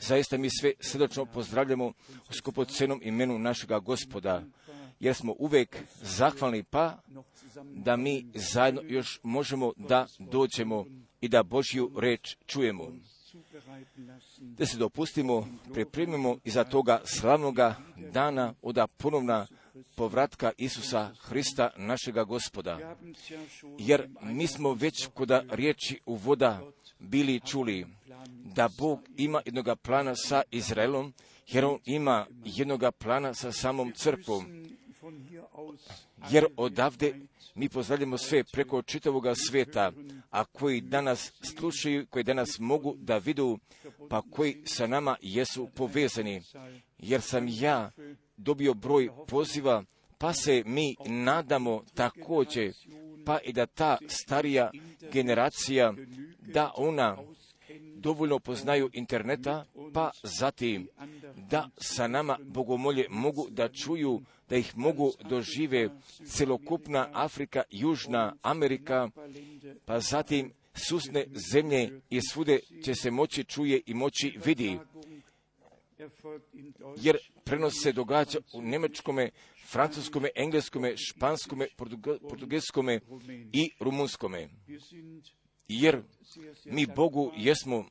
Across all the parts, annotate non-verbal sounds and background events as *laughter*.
Zaista mi sve srdačno pozdravljamo u skupocenom imenu našega gospoda, jer smo uvijek zahvalni pa da mi zajedno još možemo da dođemo i da Božju reč čujemo. Da se dopustimo, pripremimo iza toga slavnoga dana oda ponovna povratka Isusa Hrista, našega gospoda. Jer mi smo već koda riječi u voda bili čuli da Bog ima jednoga plana sa Izraelom, jer on ima jednoga plana sa samom crkvom. Jer odavde mi pozdravljamo sve preko čitavoga svijeta, a koji danas slušaju, koji danas mogu da vidu, pa koji sa nama jesu povezani. Jer sam ja dobio broj poziva, pa se mi nadamo također, pa i da ta starija generacija, da ona dovoljno poznaju interneta, pa zatim da sa nama bogomolje mogu da čuju, da ih mogu dožive celokupna Afrika, Južna Amerika, pa zatim susne zemlje i svude će se moći čuje i moći vidi. Jer prenos se događa u njemačkome, francuskome, engleskome, španskome, portugelskome i rumunskome. Jer mi Bogu jesmo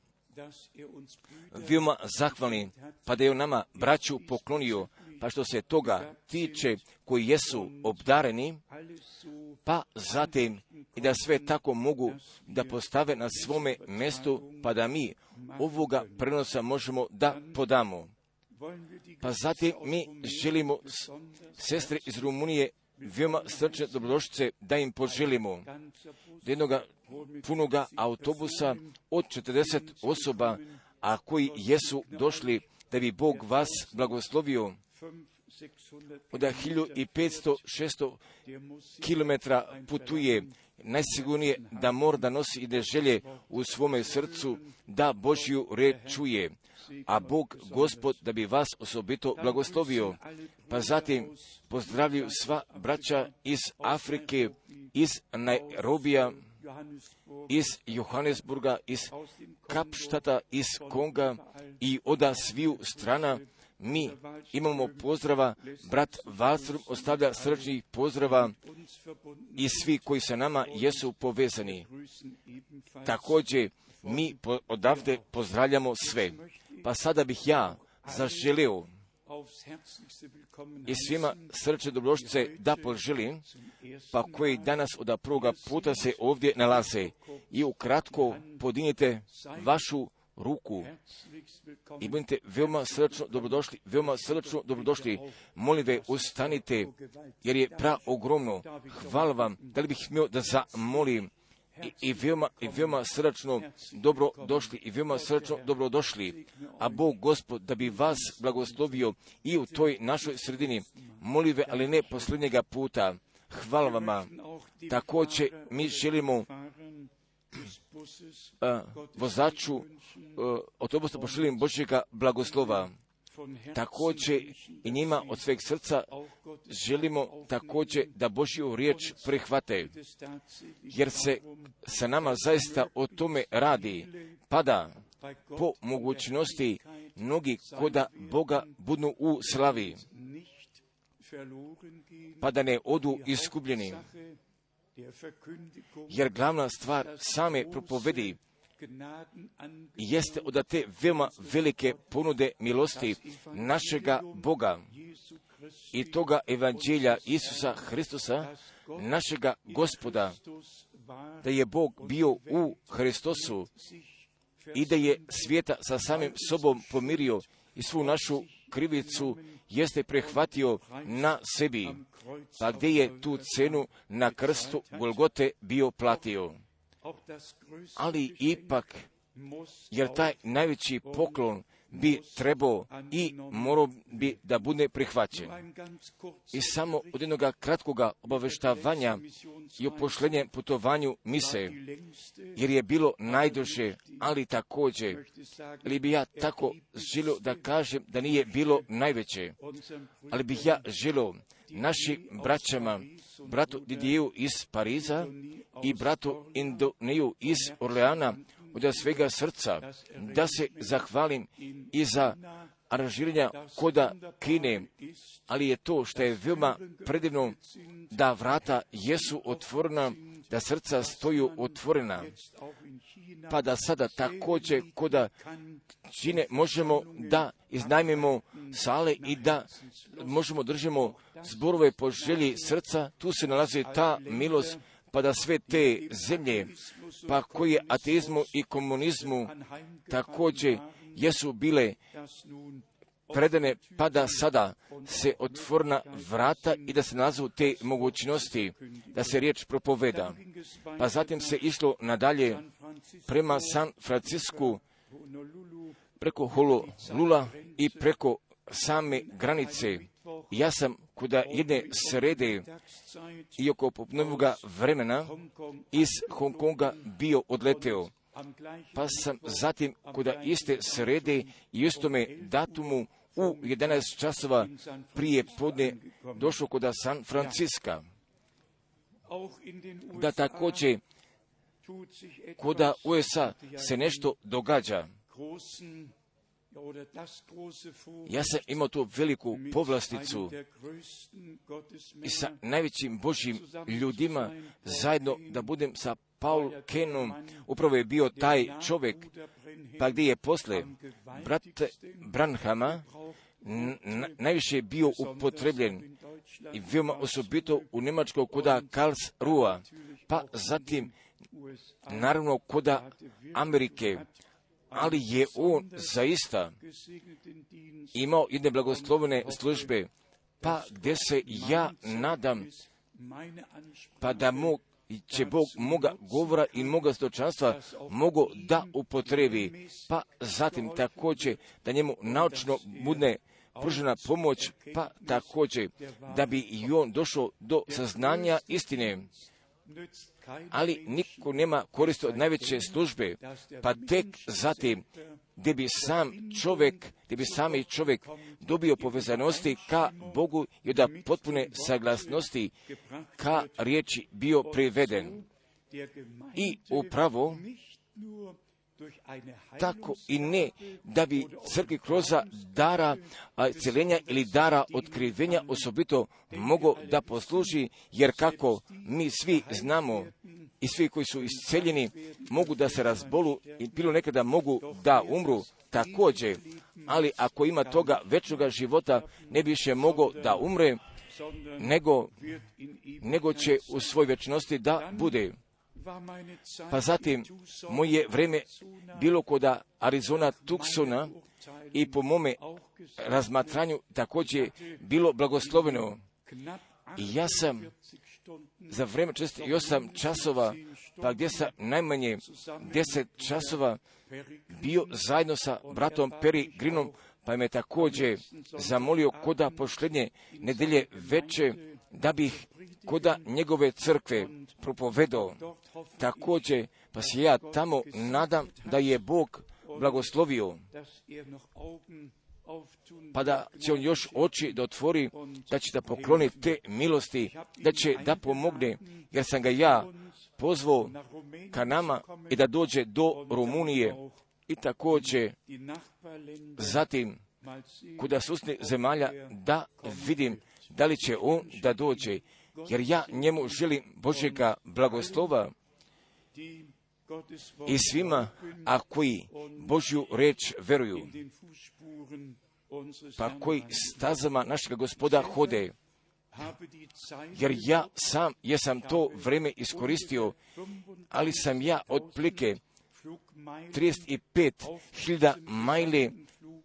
veoma zahvalni, pa da je on nama braću poklonio, pa što se toga tiče koji jesu obdareni, pa zatim i da sve tako mogu da postave na svome mjestu, pa da mi ovoga prenosa možemo da podamo. Pa zatim mi želimo sestre iz Rumunije veoma srčne dobrodošlice da im poželimo jednoga punoga autobusa od 40 osoba, a koji jesu došli da bi Bog vas blagoslovio od 1500-600 km putuje, najsigurnije da mora da nosi ide želje u svome srcu, da Božju reč čuje, a Bog, Gospod, da bi vas osobito blagoslovio. Pa zatim pozdravljaju sva braća iz Afrike, iz Nairobija, iz Johannesburga, iz Kapštata, iz Konga i oda sviju strana mi imamo pozdrava, brat Valstrom ostavlja srčnih pozdrava i svi koji sa nama jesu povezani. Također, mi odavde pozdravljamo sve. Pa sada bih ja zaželio i svima srče dobrošće da poželim, pa koji danas od prvoga puta se ovdje nalaze i ukratko podinite vašu ruku i budite veoma srčno dobrodošli, veoma srčno dobrodošli. Molim ve, ustanite, jer je pra ogromno. Hvala vam, da li bih smio da zamolim i, i, veoma, i veoma srčno dobro došli i veoma srčno dobro došli. A Bog Gospod da bi vas blagoslovio i u toj našoj sredini. Molive, ali ne posljednjega puta. Hvala vama. Također mi želimo vozaču a, autobusa pošaljem Božjega blagoslova. Također i njima od sveg srca želimo također da Božju riječ prihvate, jer se sa nama zaista o tome radi, pada po mogućnosti mnogi koda Boga budnu u slavi, pa da ne odu iskubljeni jer glavna stvar same propovedi jeste od te veoma velike ponude milosti našega Boga. I toga evanđelja Isusa Hristusa, našega gospoda, da je Bog bio u Hristosu i da je svijeta sa samim sobom pomirio i svu našu krivicu jeste prehvatio na sebi, pa gdje je tu cenu na krstu Golgote bio platio. Ali ipak, jer taj najveći poklon bi trebao i morao bi da bude prihvaćen. I samo od jednog kratkoga obaveštavanja i opošljenje putovanju mise, jer je bilo najduže, ali također, ali bi ja tako želio da kažem da nije bilo najveće, ali bih ja želio našim braćama, bratu Didiju iz Pariza i bratu Indoniju iz Orleana, od svega srca da se zahvalim i za aranžiranja koda Kine, ali je to što je veoma predivno da vrata jesu otvorena, da srca stoju otvorena, pa da sada također koda Kine možemo da iznajmimo sale i da možemo držimo zborove po želji srca, tu se nalazi ta milost, pa da sve te zemlje, pa koje ateizmu i komunizmu također jesu bile predane, pa da sada se otvorna vrata i da se nazvu te mogućnosti, da se riječ propoveda. Pa zatim se išlo nadalje prema San Francisku, preko Lula i preko same granice. Ja sam kuda jedne srede i oko popnovoga vremena iz Hong Konga bio odleteo. Pa sam zatim kuda iste srede i istome datumu u 11 časova prije podne došao kuda San Franciska. Da također kuda USA se nešto događa. Ja sam imao tu veliku povlasticu i sa najvećim Božjim ljudima zajedno da budem sa Paul Kenom, upravo je bio taj čovjek, pa gdje je posle brat Branhama najviše bio upotrebljen i veoma osobito u Njemačkoj kuda Karls Rua, pa zatim naravno kuda Amerike, ali je on zaista imao jedne blagoslovene službe, pa gdje se ja nadam, pa da mu će Bog moga govora i moga stočanstva mogu da upotrebi, pa zatim također da njemu naučno bude pružena pomoć, pa također da bi i on došao do saznanja istine ali niko nema koristi od najveće službe, pa tek zatim gdje bi sam čovjek, gdje bi sami čovjek dobio povezanosti ka Bogu i da potpune saglasnosti ka riječi bio priveden. I upravo tako i ne da bi crkvi kroz dara celenja ili dara otkrivenja osobito mogo da posluži, jer kako mi svi znamo i svi koji su isceljeni mogu da se razbolu i bilo nekada mogu da umru također, ali ako ima toga večnoga života ne bi više mogo da umre, nego, nego će u svoj večnosti da bude. Pa zatim, moje vreme bilo koda Arizona Tucsona i po mome razmatranju također bilo blagosloveno. I ja sam za vreme 48 časova, pa gdje sam najmanje 10 časova bio zajedno sa bratom Peri Grinom, pa me također zamolio koda pošlednje nedelje veče da bih koda njegove crkve propovedao. Također, pa se ja tamo nadam da je Bog blagoslovio, pa da će on još oči da otvori, da će da pokloni te milosti, da će da pomogne, jer sam ga ja pozvao ka nama i da dođe do Rumunije i također zatim kuda susne zemalja da vidim da li će on da dođe, jer ja njemu želim Božjega blagoslova. I svima, a koji Božju reč veruju, pa koji stazama našega gospoda hode, jer ja sam jesam to vreme iskoristio, ali sam ja otplike 35.000 majle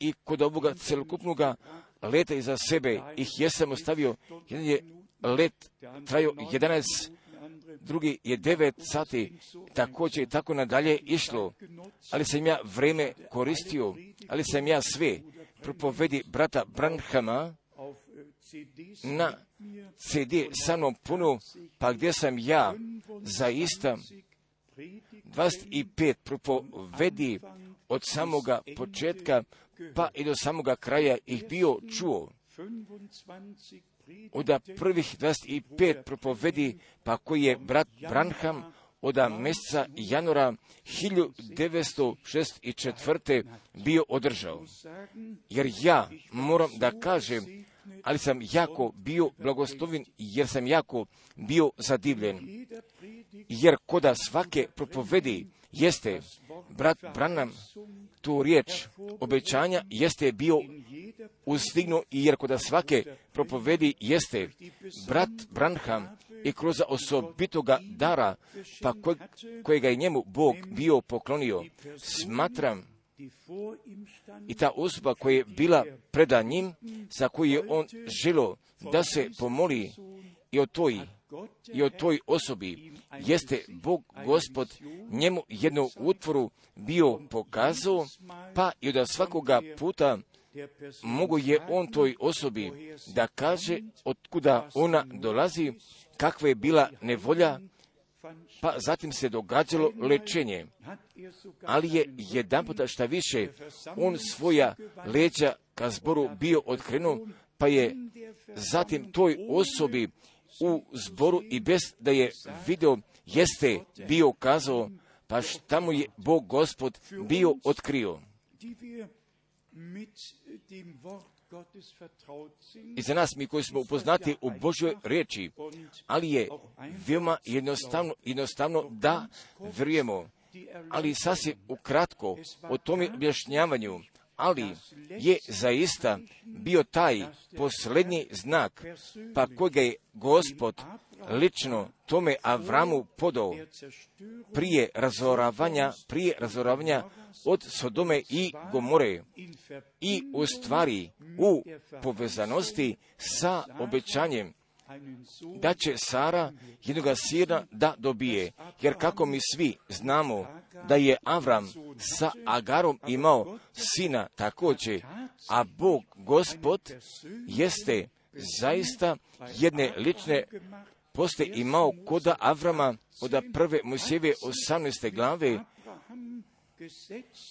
i kod ovoga celokupnoga leta iza sebe ih jesam ostavio, jedan je let trajao 11, drugi je 9 sati, također i tako nadalje išlo, ali sam ja vreme koristio, ali sam ja sve propovedi brata Branhama na CD sa mnom puno, pa gdje sam ja zaista 25 propovedi od samoga početka pa i do samoga kraja ih bio čuo. Od prvih 25 propovedi, pa koji je brat Branham od mjeseca januara 1964. bio održao. Jer ja moram da kažem, ali sam jako bio blagoslovin jer sam jako bio zadivljen. Jer koda svake propovedi jeste, brat Branham, tu riječ obećanja jeste bio ustignu jer koda svake propovedi jeste. Brat Branham i kroz osobitoga dara pa kojega je njemu Bog bio poklonio, smatram i ta osoba koja je bila preda njim, za koju je on želo da se pomoli i o toj i o toj osobi jeste Bog Gospod njemu jednu utvoru bio pokazao, pa i od svakoga puta mogu je on toj osobi da kaže od kuda ona dolazi, kakva je bila nevolja, pa zatim se događalo lečenje. Ali je jedan puta šta više on svoja leđa ka zboru bio otkrenuo, pa je zatim toj osobi u zboru i bez da je video jeste bio kazao, pa šta mu je Bog Gospod bio otkrio. I za nas, mi koji smo upoznati u Božoj riječi, ali je veoma jednostavno, jednostavno da vjerujemo, ali sasvim ukratko o tome objašnjavanju, ali je zaista bio taj posljednji znak, pa kojega je gospod lično tome Avramu podao prije razoravanja, prije razoravanja od Sodome i Gomore i u stvari u povezanosti sa obećanjem da će Sara jednoga sina da dobije. Jer kako mi svi znamo da je Avram sa Agarom imao sina također, a Bog gospod jeste zaista jedne lične poste imao koda Avrama od prve Mojsijeve 18. glave,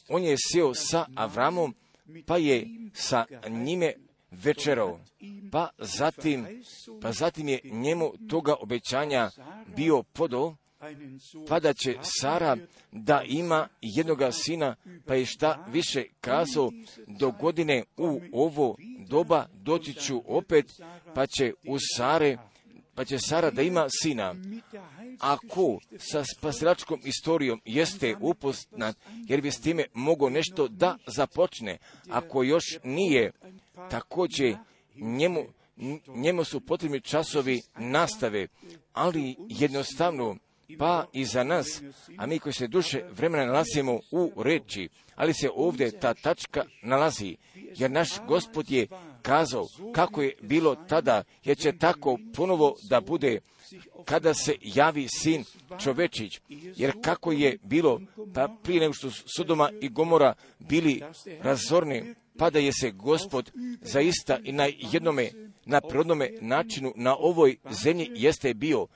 on je sjeo sa Avramom, pa je sa njime večerao, pa zatim, pa zatim je njemu toga obećanja bio podo, pa da će Sara da ima jednoga sina, pa je šta više kazao, do godine u ovo doba doći ću opet, pa će u Sare, pa će Sara da ima sina. Ako sa spasilačkom istorijom jeste upoznat, jer bi s time mogo nešto da započne, ako još nije, također njemu, njemu su potrebni časovi nastave, ali jednostavno pa i za nas, a mi koji se duše vremena nalazimo u reči, ali se ovdje ta tačka nalazi, jer naš gospod je kazao kako je bilo tada, jer će tako ponovo da bude kada se javi sin čovečić, jer kako je bilo, pa prije nego što Sodoma i Gomora bili razorni, pa da je se gospod zaista i na jednome, na prirodnome načinu na ovoj zemlji jeste bio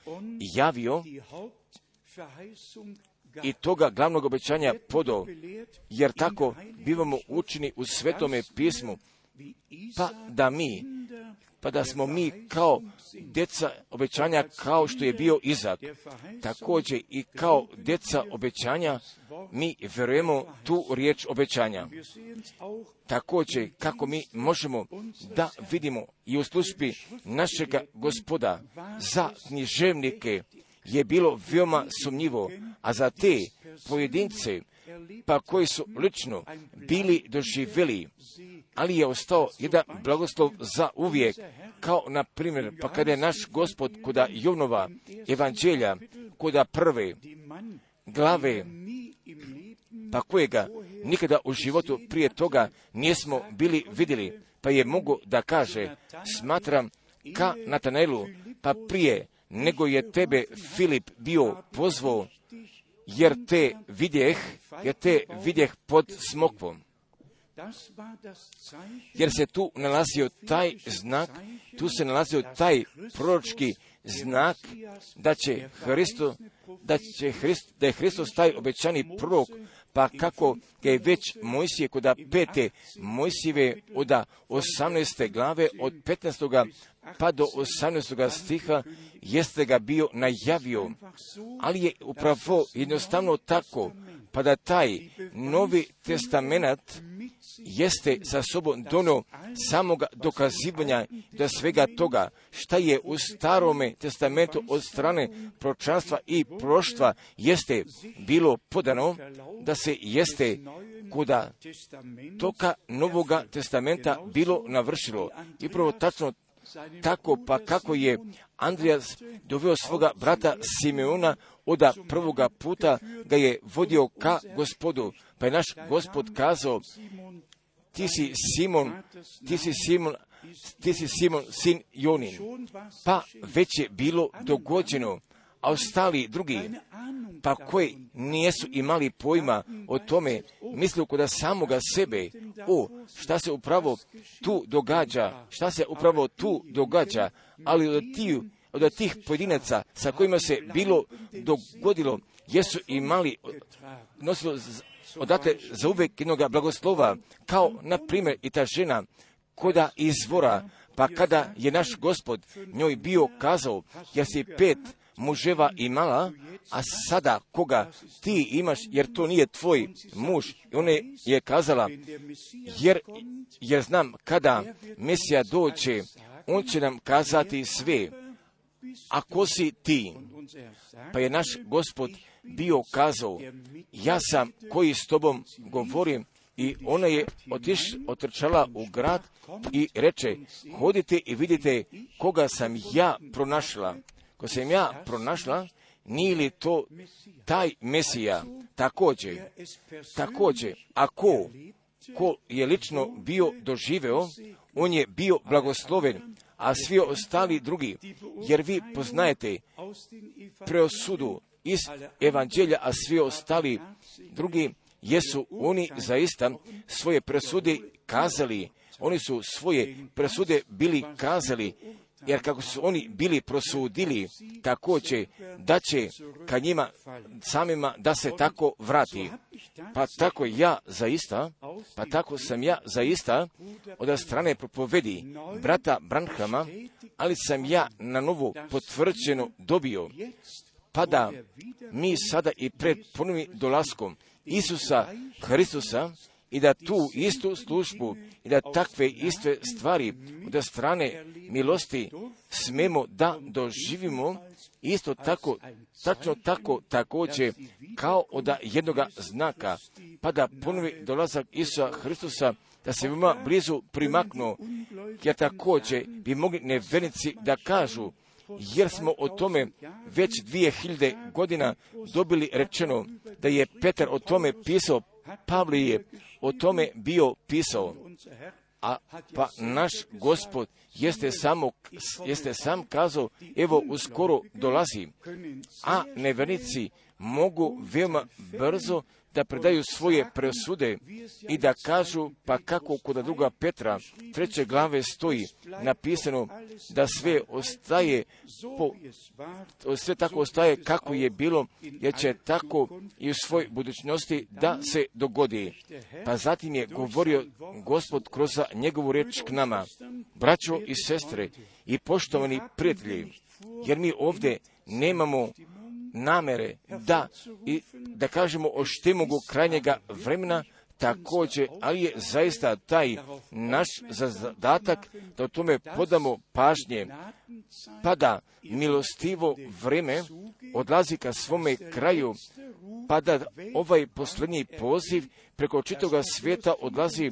javio i toga glavnog obećanja podo, jer tako bivamo učini u svetome pismu, pa da mi, pa da smo mi kao djeca obećanja kao što je bio Izak, također i kao djeca obećanja mi vjerujemo tu riječ obećanja. Također kako mi možemo da vidimo i u službi našega gospoda za književnike je bilo veoma sumnjivo, a za te pojedince, pa koji su lično bili doživjeli, ali je ostao jedan blagoslov za uvijek, kao na primjer, pa kada je naš gospod koda Jovnova evanđelja, koda prve glave, pa kojega nikada u životu prije toga nismo bili vidjeli, pa je mogu da kaže, smatram ka Natanelu, pa prije nego je tebe Filip bio pozvao, jer te vidjeh, jer te vidjeh pod smokvom. Jer se tu nalazio taj znak, tu se nalazio taj proročki znak da će Hristo, da će Hrist, da je Hristos taj obećani prorok, pa kako je već Mojsije kod pete Mojsive od 18. glave od 15. pa do 18. stiha jeste ga bio najavio, ali je upravo jednostavno tako, pa da taj novi testament jeste sa sobom dono samoga dokazivanja da svega toga šta je u starome testamentu od strane pročanstva i proštva jeste bilo podano da se jeste kuda toka Novoga testamenta bilo navršilo. I prvo tačno tako pa kako je Andrijas doveo svoga brata Simeona oda prvoga puta ga je vodio ka gospodu. Pa je naš gospod kazao, ti si Simon, ti si Simon, ti si Simon, sin Jonin. Pa već je bilo dogođeno, a ostali drugi, pa koji nijesu imali pojma o tome, misli kod samoga sebe, o šta se upravo tu događa, šta se upravo tu događa, ali od tih, od tih pojedinaca sa kojima se bilo dogodilo, jesu imali, nosilo odate za uvijek jednoga blagoslova, kao na primjer i ta žena koda izvora, pa kada je naš gospod njoj bio kazao, ja si pet muževa imala, a sada koga ti imaš, jer to nije tvoj muž. I ona je kazala, jer, jer znam kada Mesija doće, on će nam kazati sve. A ko si ti? Pa je naš gospod bio kazao, ja sam koji s tobom govorim, i ona je otiš, otrčala u grad i reče, hodite i vidite koga sam ja pronašla. Ko sam ja pronašla, nije li to taj Mesija? Također, također, a ko, ko je lično bio doživeo, on je bio blagosloven, a svi ostali drugi, jer vi poznajete preosudu iz evanđelja, a svi ostali drugi jesu oni zaista svoje presude kazali, oni su svoje presude bili kazali, jer kako su oni bili prosudili, tako će da će ka njima samima da se tako vrati. Pa tako ja zaista, pa tako sam ja zaista od strane propovedi brata Branhama, ali sam ja na novo potvrđeno dobio, pa da mi sada i pred ponovim dolaskom Isusa Hristusa i da tu istu službu i da takve iste stvari od strane milosti smemo da doživimo isto tako, tačno tako također kao od jednoga znaka, pa da ponovi dolazak Isusa Hristusa da se veoma blizu primaknu, jer također bi mogli nevenici da kažu, jer smo o tome već dvije hiljade godina dobili rečeno da je Petar o tome pisao, Pavli je o tome bio pisao, a pa naš gospod jeste samo, jeste sam kazao, evo uskoro dolazi, a nevernici mogu veoma brzo da predaju svoje presude i da kažu, pa kako kod druga Petra, treće glave stoji napisano da sve ostaje, po, sve tako ostaje kako je bilo, jer će tako i u svoj budućnosti da se dogodi. Pa zatim je govorio gospod kroz njegovu reč k nama, braćo i sestre i poštovani prijatelji, jer mi ovdje nemamo namere da, i, da kažemo o štimogu krajnjega vremena, također, ali je zaista taj naš zadatak da o tome podamo pažnje, pa da milostivo vreme odlazi ka svome kraju, pa da ovaj posljednji poziv preko čitoga svijeta odlazi,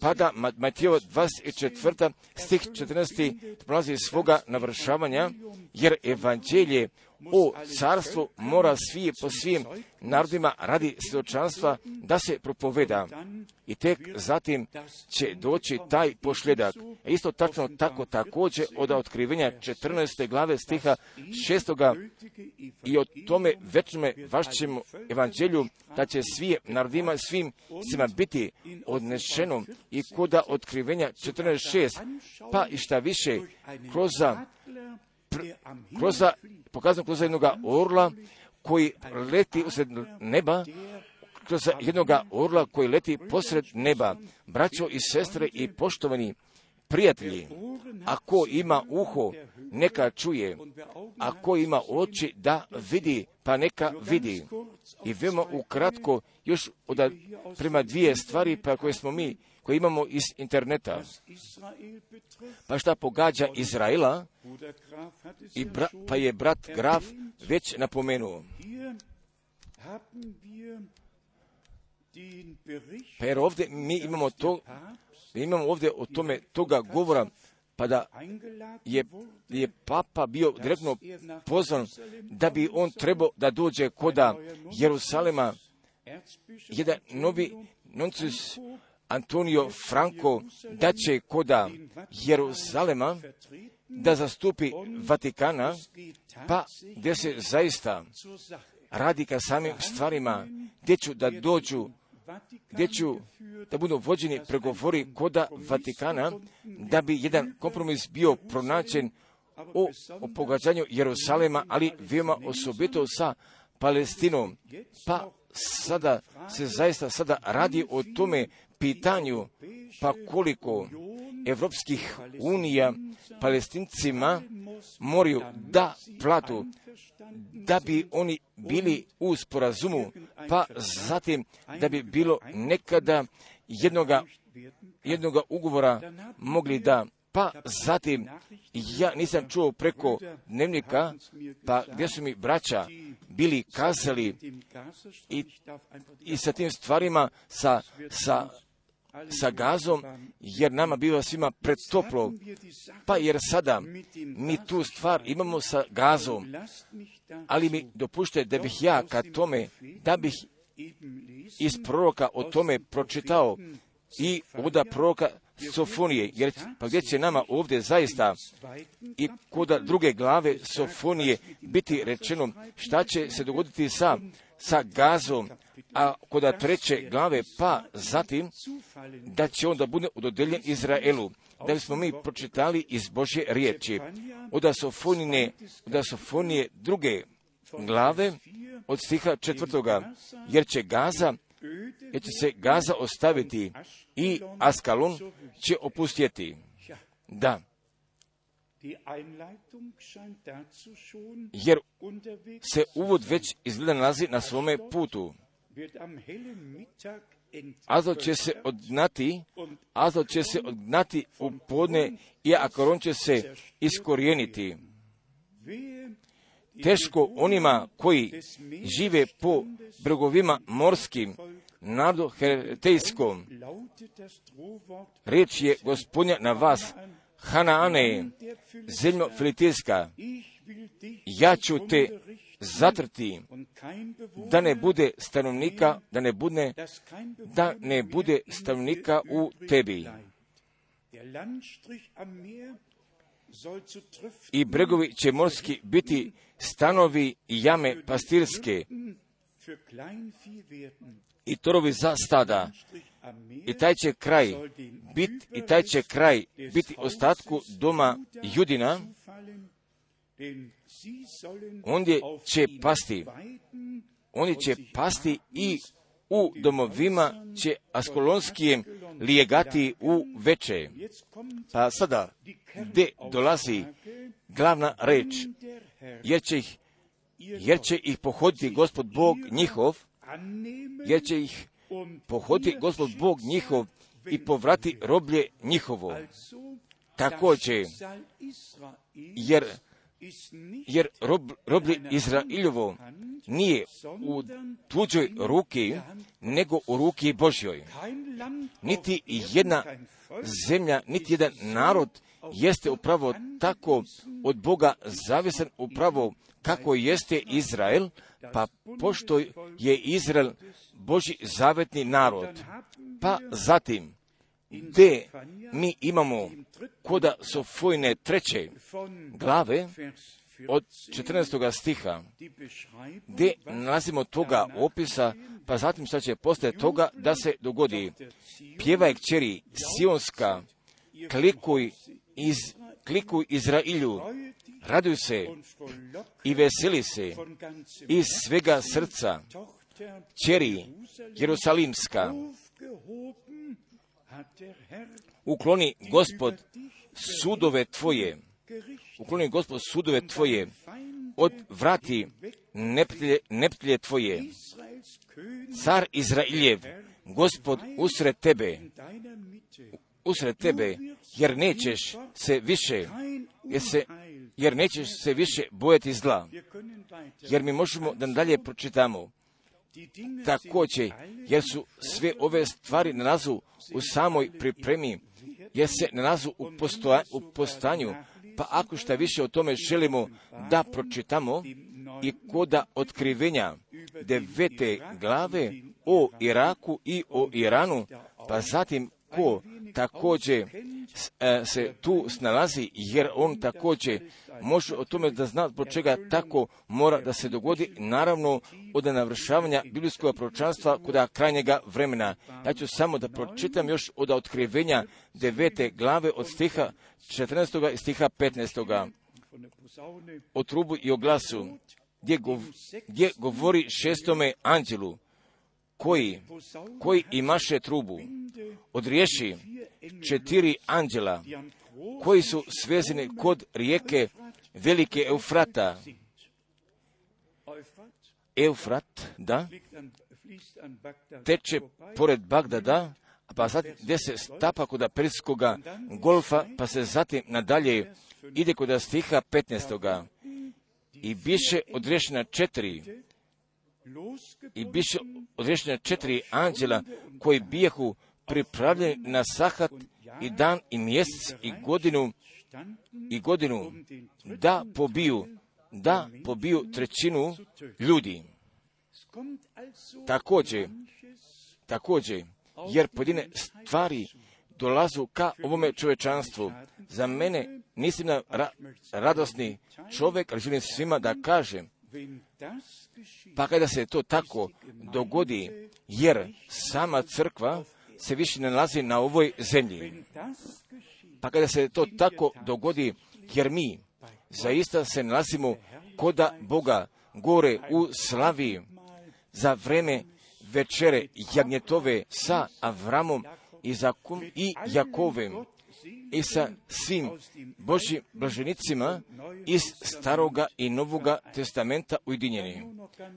pa da Matijeva 24. stih 14. prolazi svoga navršavanja, jer evanđelje o carstvu mora svi po svim narodima radi svjedočanstva da se propoveda. I tek zatim će doći taj pošljedak. Isto tačno tako također od otkrivenja 14. glave stiha 6. i o tome večnome vašćem evanđelju da će svi narodima svim svima biti odnešeno i koda otkrivenja 14.6 pa i šta više kroz kroz pokazano kroz jednog orla koji leti usred neba, kroz jednog orla koji leti posred neba. Braćo i sestre i poštovani prijatelji, ako ima uho, neka čuje, ako ima oči da vidi, pa neka vidi. I veoma ukratko, još od, prema dvije stvari pa koje smo mi, koje imamo iz interneta. Pa šta pogađa Izraela, i bra, pa je brat Graf već napomenuo. Pa jer ovdje mi imamo to, mi imamo ovdje o tome toga govora, pa da je, je papa bio direktno pozvan da bi on trebao da dođe koda Jerusalema, jedan novi noncus Antonio Franco da će koda Jeruzalema da zastupi Vatikana, pa gdje se zaista radi ka samim stvarima, gdje ću da dođu, gdje ću da budu vođeni pregovori koda Vatikana, da bi jedan kompromis bio pronađen o, o pogađanju Jerusalema, ali veoma osobito sa Palestinom. Pa sada se zaista sada radi o tome pitanju, pa koliko Evropskih unija palestincima moraju da platu da bi oni bili u sporazumu, pa zatim da bi bilo nekada jednoga, jednoga ugovora mogli da pa zatim ja nisam čuo preko dnevnika, pa gdje su mi braća bili kazali i, i sa tim stvarima, sa, sa sa gazom, jer nama biva svima pretoplo. Pa jer sada mi tu stvar imamo sa gazom, ali mi dopušte da bih ja kad tome, da bih iz proroka o tome pročitao i oda proroka Sofonije, jer pa gdje će nama ovdje zaista i kod druge glave Sofonije biti rečeno šta će se dogoditi sa, sa gazom, a kod treće glave pa zatim da će onda bude udodeljen Izraelu. Da bismo mi pročitali iz Božje riječi. Od Sofonije, od Sofonije druge glave od stiha četvrtoga, jer će Gaza, jer će se Gaza ostaviti i Askalon će opustjeti. Da. Jer se uvod već izgleda nalazi na svome putu. Azot će se odgnati, Azot će se odgnati u podne i Akaron će se iskorijeniti. Teško onima koji žive po bregovima morskim, narodu heretejskom. Riječ je gospodnja na vas, Hanaane, zemljo filitijska, ja ću te zatrti, da ne bude stanovnika, da ne bude, da ne bude stanovnika u tebi. I bregovi će morski biti stanovi i jame pastirske i torovi za stada. I taj će kraj biti, i taj će kraj biti ostatku doma Judina, ondje će pasti, oni će pasti i u domovima će askolonskijem lijegati u veče. Pa sada, gdje dolazi glavna reč, jer će ih, jer će ih pohoditi gospod Bog njihov, jer će ih pohoditi gospod Bog njihov i povrati roblje njihovo. Također, jer jer rob, roblje Izrailjovo nije u tuđoj ruki, nego u ruki Božjoj. Niti jedna zemlja, niti jedan narod jeste upravo tako od Boga zavisan upravo kako jeste Izrael, pa pošto je Izrael Boži zavetni narod. Pa zatim, gdje mi imamo koda Sofojne treće glave od 14. stiha, gdje nalazimo toga opisa, pa zatim šta će postoje toga da se dogodi. Pjevaj kćeri Sionska, klikuj iz, klikuj Izrailju, raduj se i veseli se iz svega srca, čeri Jerusalimska, ukloni gospod sudove tvoje, ukloni gospod sudove tvoje, od vrati neprijatelje, neprijatelje tvoje, car Izrailjev, gospod usred tebe, usred tebe, jer nećeš se više, jer, se, jer nećeš se više bojati zla. Jer mi možemo da dalje pročitamo. Također, jer su sve ove stvari nalazu u samoj pripremi, jer se nalazu u, postoja, u postanju, pa ako šta više o tome želimo da pročitamo i koda otkrivenja devete glave o Iraku i o Iranu, pa zatim ko također e, se tu snalazi, jer on također može o tome da zna zbog čega tako mora da se dogodi, naravno od navršavanja biblijskog proročanstva kod krajnjega vremena. Ja ću samo da pročitam još od otkrivenja devete glave od stiha 14. i stiha 15. o trubu i o glasu, gdje, gov, gdje govori šestome anđelu, koji, koji imaše trubu, odriješi četiri anđela, koji su svezeni kod rijeke velike Eufrata. Eufrat, da, teče pored Bagdada, pa sad gdje se stapa kod Perskoga golfa, pa se zatim nadalje ide kod stiha 15. I biše odrešena četiri, i biše odrešena četiri anđela koji bijehu pripravljeni na sahat i dan i mjesec i godinu i godinu da pobiju, da pobiju trećinu ljudi. Također, također, jer pojedine stvari dolazu ka ovome čovečanstvu. Za mene nisam ra- radosni čovjek, ali želim svima da kažem, pa kada se to tako dogodi, jer sama crkva se više ne nalazi na ovoj zemlji. Pa kada se to tako dogodi, jer mi zaista se nalazimo koda Boga gore u slavi za vreme večere jagnjetove sa Avramom i, Jakovem i sa svim Božjim blaženicima iz staroga i novoga testamenta ujedinjeni.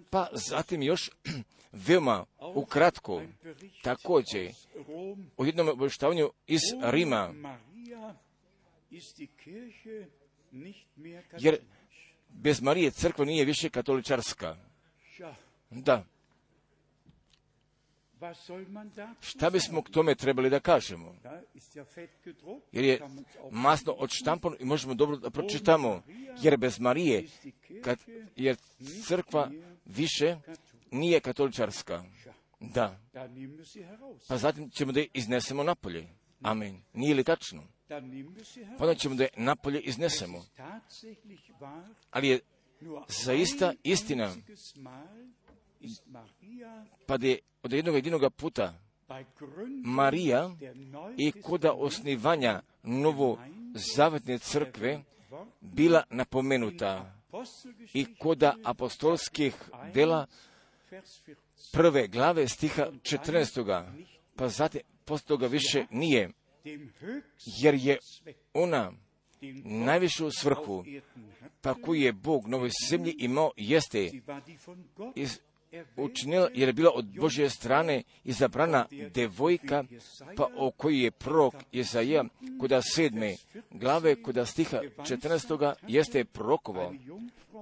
Pa zatim još *clears throat* veoma ukratko također u jednom obavještavanju iz Rima, jer bez Marije crkva nije više katoličarska. Da. Šta bismo k tome trebali da kažemo? Jer je masno odštampano i možemo dobro da pročitamo. Jer bez Marije, kad, jer crkva više nije katoličarska. Da. Pa zatim ćemo da je iznesemo napolje. Amen. Nije li tačno? Pa onda ćemo da je napolje iznesemo. Ali je zaista istina pa je od jednog jedinog puta Marija i koda osnivanja novo zavetne crkve bila napomenuta. I koda apostolskih dela prve glave stiha 14. Pa zatim toga više nije, jer je ona najvišu svrhu, pa koju je Bog novoj zemlji imao, jeste učinila, jer je bila od Božje strane izabrana devojka, pa o kojoj je prorok Jezaija, kuda sedme glave, kuda stiha 14. jeste prorokovao.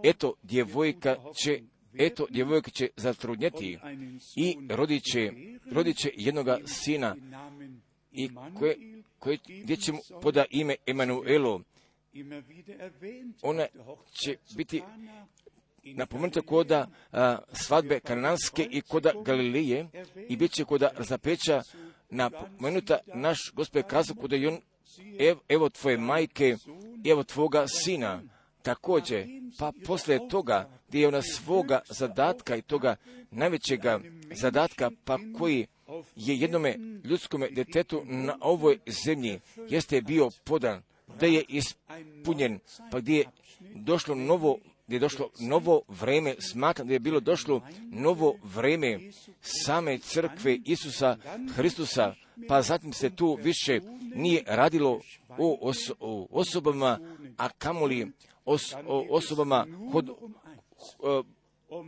Eto, djevojka će eto, djevojka će zatrudnjeti i rodit će, rodit će jednoga sina i koje, koje, gdje će mu poda ime Emanuelo. Ona će biti napomenuto koda a, svadbe kananske i koda Galilije i bit će koda zapeća napomenuta naš gospod kazao koda je on ev, evo tvoje majke, evo tvoga sina. Također, pa poslije toga, gdje je ona svoga zadatka i toga najvećega zadatka, pa koji je jednome ljudskome detetu na ovoj zemlji, jeste bio podan, da je ispunjen, pa gdje je došlo novo gdje je došlo novo vreme, smatram da je bilo došlo novo vreme same crkve Isusa Hristusa, pa zatim se tu više nije radilo o, os, o osobama, a kamoli os, o osobama kod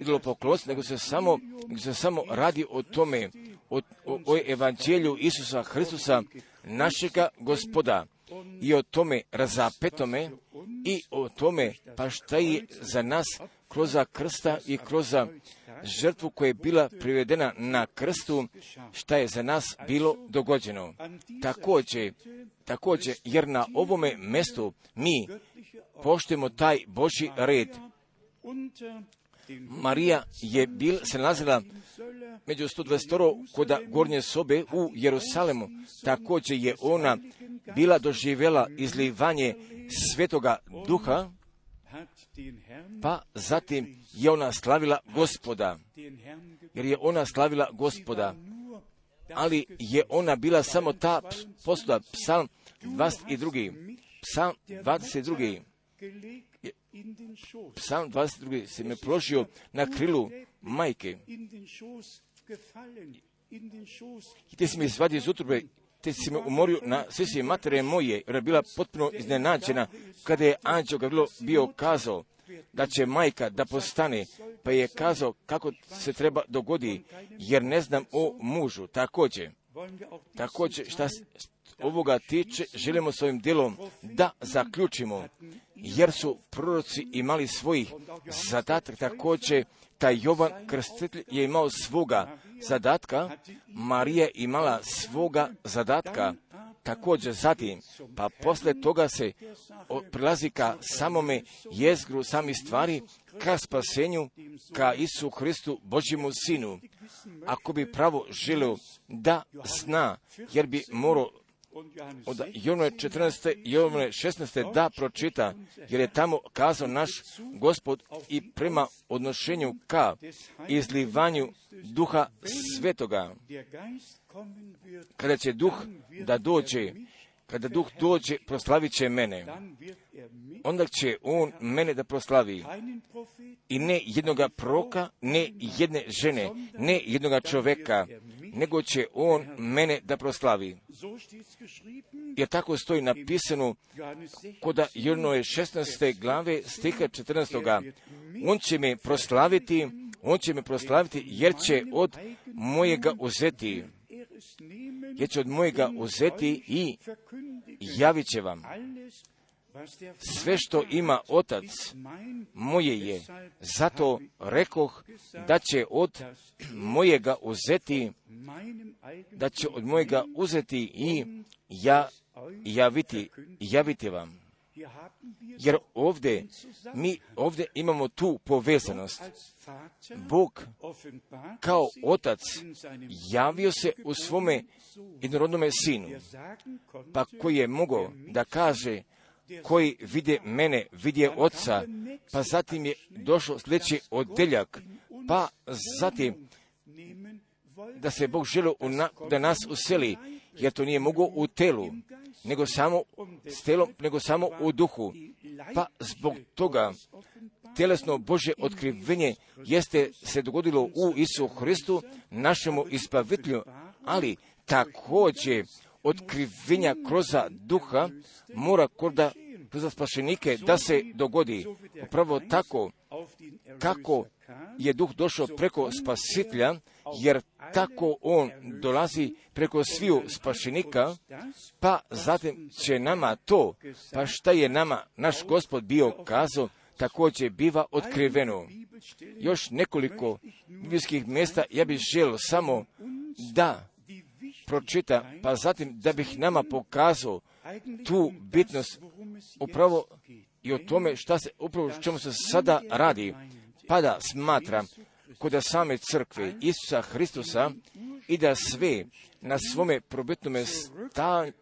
idolopoklonstva, nego se samo, nego se samo radi o tome, o, o, o evanđelju Isusa Hristusa, našega gospoda i o tome razapetome i o tome pa šta je za nas kroz krsta i kroz žrtvu koja je bila privedena na krstu, šta je za nas bilo dogođeno. Također, također, jer na ovome mjestu mi poštujemo taj Boži red. Marija je bil, se nalazila među 122 koda gornje sobe u Jerusalemu. Također je ona bila doživjela izlivanje svetoga duha, pa zatim je ona slavila gospoda, jer je ona slavila gospoda, ali je ona bila samo ta postuda, psalm 22. Psalm 22. Psalm 22. se me položio na krilu majke. I te si me izvadio iz utrube, te si me umorio na sve matere moje, jer je bila potpuno iznenađena kada je anđeo Gavrilo bio kazao da će majka da postane, pa je kazao kako se treba dogodi, jer ne znam o mužu. Također, također šta ovoga tiče, želimo svojim djelom da zaključimo, jer su proroci imali svojih zadatak također, taj Jovan Krstitelj je imao svoga zadatka, Marija imala svoga zadatka, također zatim, pa posle toga se prilazi ka samome jezgru sami stvari, ka spasenju, ka Isu Hristu, Božjemu Sinu. Ako bi pravo želio da zna, jer bi morao od Jovne 14. i Jovne 16. da pročita, jer je tamo kazao naš gospod i prema odnošenju ka izlivanju duha svetoga. Kada će duh da dođe, kada duh dođe, proslavit će mene. Onda će on mene da proslavi. I ne jednoga proka, ne jedne žene, ne jednoga čoveka, nego će on mene da proslavi. Jer tako stoji napisano kod Jurnove 16. glave stiha 14. On će me proslaviti, on će me proslaviti jer će od mojega uzeti jer će od mojega uzeti i javit će vam. Sve što ima otac moje je, zato rekoh da će od mojega uzeti, da će od mojega uzeti i ja javiti, javiti vam. Jer ovdje, mi ovdje imamo tu povezanost. Bog kao otac javio se u svome jednorodnome sinu, pa koji je mogao da kaže koji vide mene, vidje oca, pa zatim je došao sljedeći odeljak, pa zatim da se Bog želio da nas useli, jer to nije mogo u telu, nego samo s telom, nego samo u duhu. Pa zbog toga tjelesno Bože otkrivenje jeste se dogodilo u Isu Hristu, našemu ispavitelju, ali također otkrivenja kroz duha mora korda kroz spašenike da se dogodi. Upravo tako kako je duh došao preko spasitelja, jer tako on dolazi preko sviju spašenika, pa zatim će nama to, pa šta je nama naš gospod bio kazao, također biva otkriveno. Još nekoliko biblijskih mjesta ja bih želio samo da pročita, pa zatim da bih nama pokazao tu bitnost upravo i o tome šta se, upravo čemu se sada radi, pa da smatram kod same crkve Isusa Hristusa i da sve na svome probitnome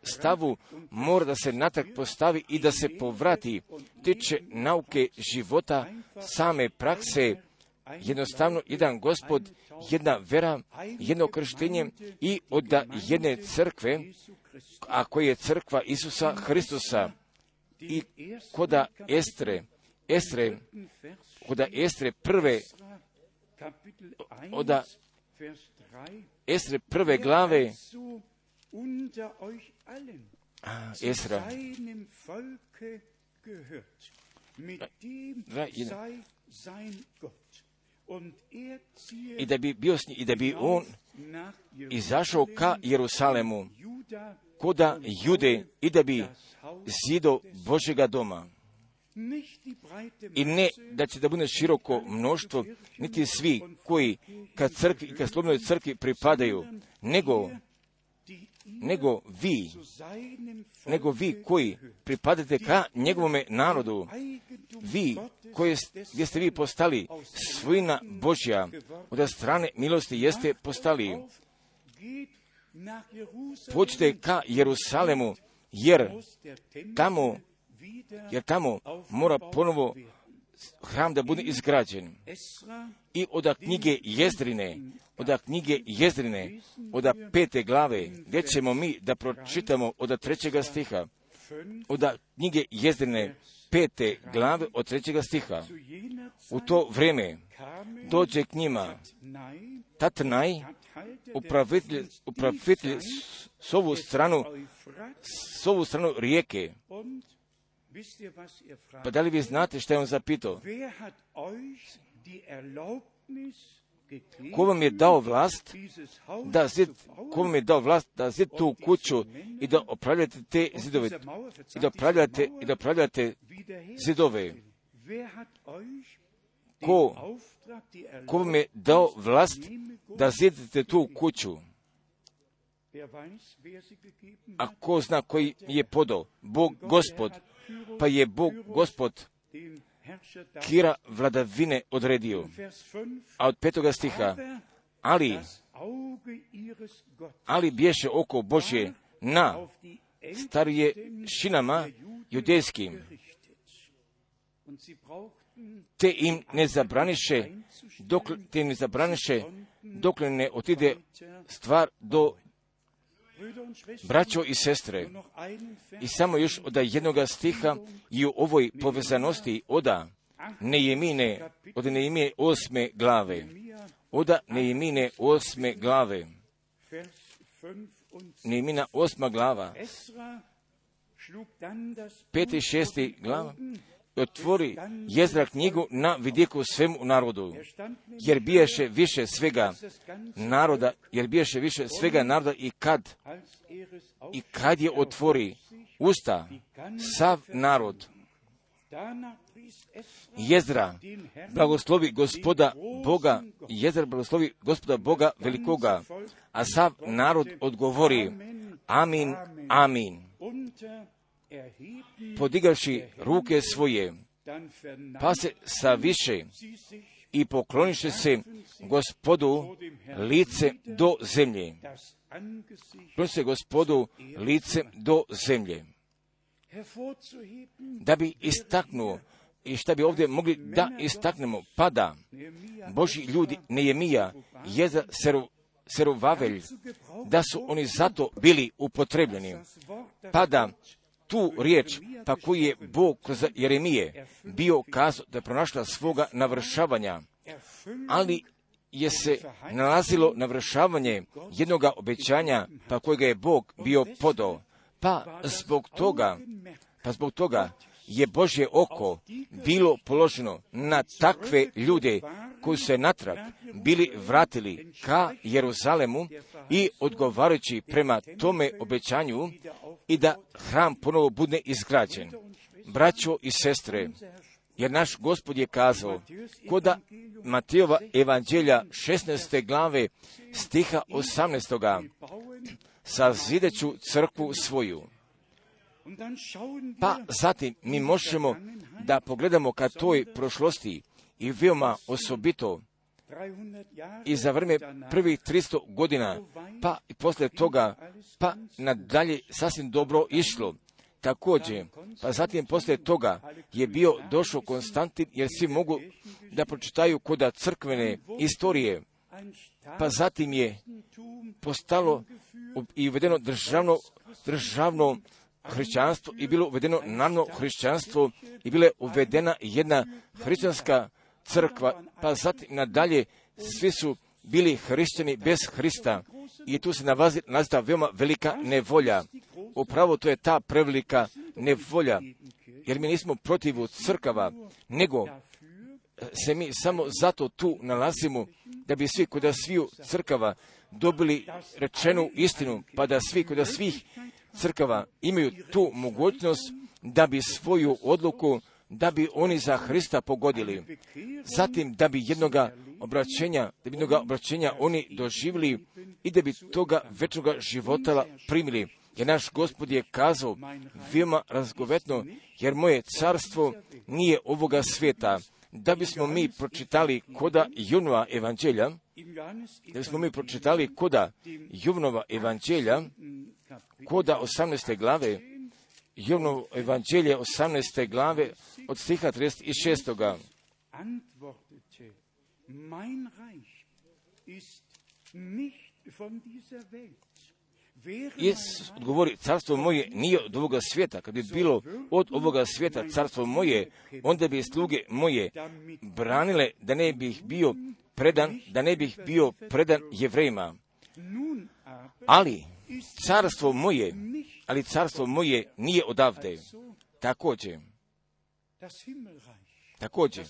stavu mora da se natak postavi i da se povrati tiče nauke života, same prakse, jednostavno jedan gospod, jedna vera, jedno krštenje i od jedne crkve, a koja je crkva Isusa Hristusa. I koda Estre, Estre, koda Estre prve, oda Estre prve glave, a, zu Esra, seinem Volke gehört. Mit dem da, jedan. sei sein Gott. Und er ziehe i da bi bio s njim, i da bi on izašao ka Jerusalemu, koda Jude, i da bi zido Božega doma. I ne da će da bude široko mnoštvo, niti svi koji ka crkvi i ka slobodnoj crkvi pripadaju, nego, nego vi, nego vi koji pripadate ka njegovome narodu, vi koje, gdje ste vi postali svojina Božja, od strane milosti jeste postali. Pođite ka Jerusalemu, jer tamo, jer tamo mora ponovo hram da bude izgrađen. I od knjige Jezdrine, od knjige Jezdrine, od pete glave, gdje ćemo mi da pročitamo od trećega stiha, 5 od knjige Jezdrine, pete glave od trećega stiha. U to vrijeme dođe k njima Tatnaj, upravitelj, upravitelj s- ovu stranu, s ovu stranu rijeke. Pa da li vi znate šta je on zapitao? Ko vam je dao vlast da zid, ko vam je dao vlast da zid tu kuću i da opravljate te zidove, i da opravljate, i da opravljate zidove? Ko, ko vam je dao vlast da zidite tu kuću? A ko zna koji je podao? Bog gospod. Pa je Bog gospod. Kira vladavine odredio. Vers 5. A od petoga stiha, ali, ali bješe oko Božje na starije šinama judejskim, te im ne zabraniše, dok, te im ne zabraniše, dokle ne otide stvar do braćo i sestre. I samo još od jednoga stiha i u ovoj povezanosti oda Nejemine, od Nejemine osme glave. Oda Nejemine osme glave. Vers 5 und 6. Nejemina osma glava. Peti, šesti glava. Otvori Jezra knjigu na vidiku svemu narodu. Er Jer biješe više svega naroda, jer biješe više svega naroda i kad, i kad je otvori usta, sav narod, Jezra, blagoslovi gospoda Boga, Jezra blagoslovi gospoda Boga velikoga, a sav narod odgovori, amin, amin, podigavši ruke svoje, pa se sa više i pokloniše se gospodu lice do zemlje. Pokloniše se gospodu lice do zemlje. Da bi istaknuo i šta bi ovdje mogli da istaknemo, pa da Nehemia Boži ljudi, Nejemija, Jeza, Seru, gebrauchen, da su oni zato bili upotrebljeni. das Tu riječ, koji je Bog kroz Jeremije bio kazao da je pronašla svoga navršavanja, ali je se nalazilo navršavanje jednoga obećanja, pa kojega je Bog bio podao. Pa zbog toga, pa zbog toga je Božje oko bilo položeno na takve ljude koji se natrag bili vratili ka Jeruzalemu i odgovarajući prema tome obećanju i da hram ponovo bude izgrađen. Braćo i sestre, jer naš gospod je kazao, koda Matijova evanđelja 16. glave stiha 18. bauen. sazideću crkvu svoju. Pa zatim mi možemo da pogledamo ka toj prošlosti i veoma osobito 300 Jahre i za danach prvih 300 godina, pa i posle toga, pa nadalje sasvim dobro išlo. Također, pa zatim posle toga je bio došao Konstantin, jer svi mogu da pročitaju koda crkvene istorije, pa zatim je postalo i uvedeno državno, državno hrišćanstvo i bilo uvedeno narodno hrišćanstvo i bila je uvedena jedna hrišćanska crkva, pa zatim nadalje svi su bili hrišćani bez Hrista i tu se nalazi, nalazi ta veoma velika nevolja. Upravo to je ta prevelika nevolja, jer mi nismo protiv crkava, nego se mi samo zato tu nalazimo da bi svi kod sviju crkava dobili rečenu istinu, pa da svi kod svih crkava imaju tu mogućnost da bi svoju odluku, da bi oni za Hrista pogodili. Zatim da bi jednoga obraćenja, da bi jednoga obraćenja oni doživili i da bi toga večnoga života primili. Jer naš gospod je kazao veoma razgovetno, jer moje carstvo nije ovoga svijeta. Da bismo mi pročitali koda Junova evanđelja, da bismo mi pročitali koda Jovnova evanđelja, koda 18. glave, Jovnovo evanđelje 18. glave od stiha 36. antwortete, mein Reich ist nicht von dieser Welt. Isus odgovori, carstvo moje nije od ovoga svijeta. Kad bi bilo od ovoga svijeta carstvo moje, onda bi sluge moje branile da ne bih bio predan, da ne bih bio predan jevrejima. Ali carstvo moje, ali carstvo moje nije odavde. Također, također,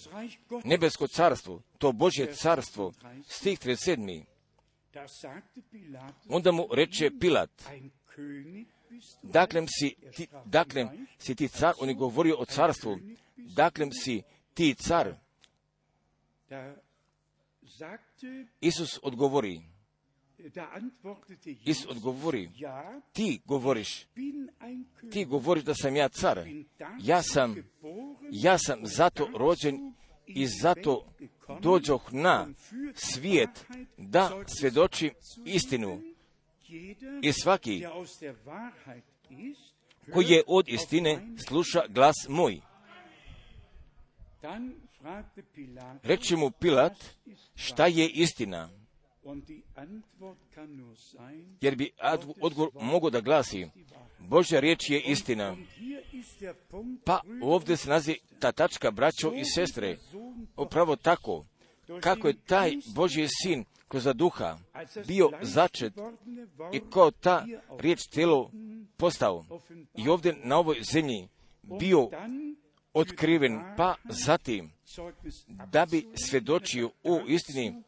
nebesko carstvo, to Božje carstvo, stih 37. da sagte Pilatus, Onda mu reče Pilat, daklem si ti, daklem si ti car, on je govorio o carstvu, daklem si ti car. Isus odgovori, Isus odgovori, ti govoriš, ti govoriš da sam ja car. Ja sam, ja sam zato rođen i zato dođoh na svijet da svjedočim istinu. I svaki koji je od istine sluša glas moj. Reče mu Pilat, šta je istina? Jer bi odgovor mogao da glasi, Božja riječ je istina. Pa ovdje se nalazi ta tačka, braćo i sestre. Upravo tako, kako je taj Božji sin kroz duha bio začet i kao ta riječ tijelo postao i ovdje na ovoj zemlji bio otkriven, pa zatim da bi svjedočio u istini,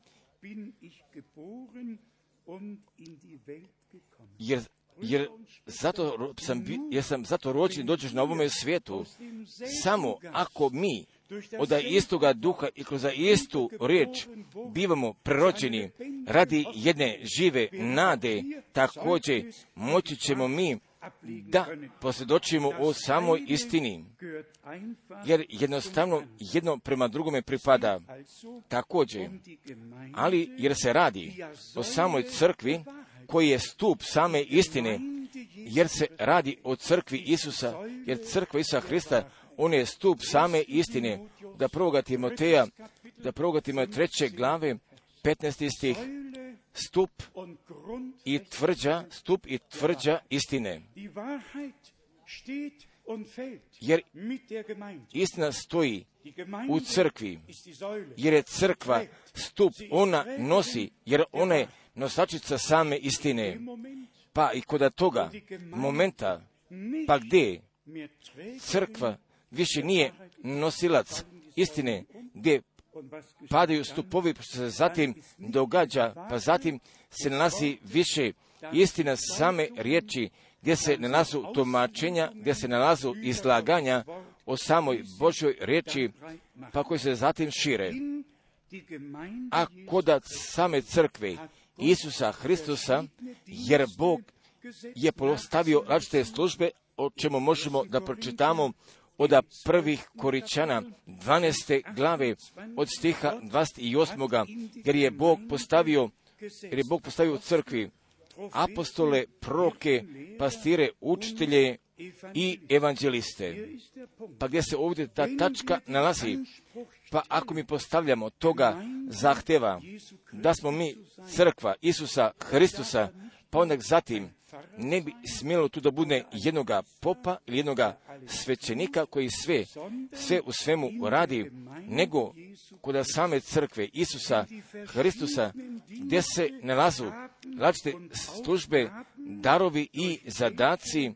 bin ich geboren und in die Welt gekommen. jer, jer, zato sam, jer sam zato rođen dođeš na ovome svijetu. Samo ako mi od istoga duha i kroz istu riječ bivamo prerođeni radi jedne žive nade, također moći ćemo mi da posvjedočimo o samoj istini, jer jednostavno jedno prema drugome pripada također, ali jer se radi o samoj crkvi koji je stup same istine, jer se radi o crkvi Isusa, jer crkva Isusa Hrista, on je stup same istine, da prvoga Timoteja, da prvoga Timoteja treće glave, 15. stih, stup i tvrđa, stup i tvrđa istine. Jer istina stoji u crkvi, jer je crkva stup, ona nosi, jer ona je nosačica same istine. Pa i kod toga momenta, pa gdje crkva više nije nosilac istine, gdje padaju stupovi, što se zatim događa, pa zatim se nalazi više istina same riječi, gdje se nalazu tumačenja, gdje se nalazu izlaganja o samoj Božoj riječi, pa koji se zatim šire. A kod same crkve Isusa Hristusa, jer Bog je postavio različite službe, o čemu možemo da pročitamo od prvih koričana 12. glave od stiha 28. jer je Bog postavio jer je Bog postavio u crkvi apostole, proke, pastire, učitelje i evanđeliste. Pa gdje se ovdje ta tačka nalazi? Pa ako mi postavljamo toga zahteva da smo mi crkva Isusa Hristusa, pa onda zatim ne bi smjelo tu da bude jednoga popa ili jednoga svećenika koji sve, sve u svemu radi, nego kod same crkve Isusa Hristusa, gdje se nalazu različite službe, darovi i zadaci.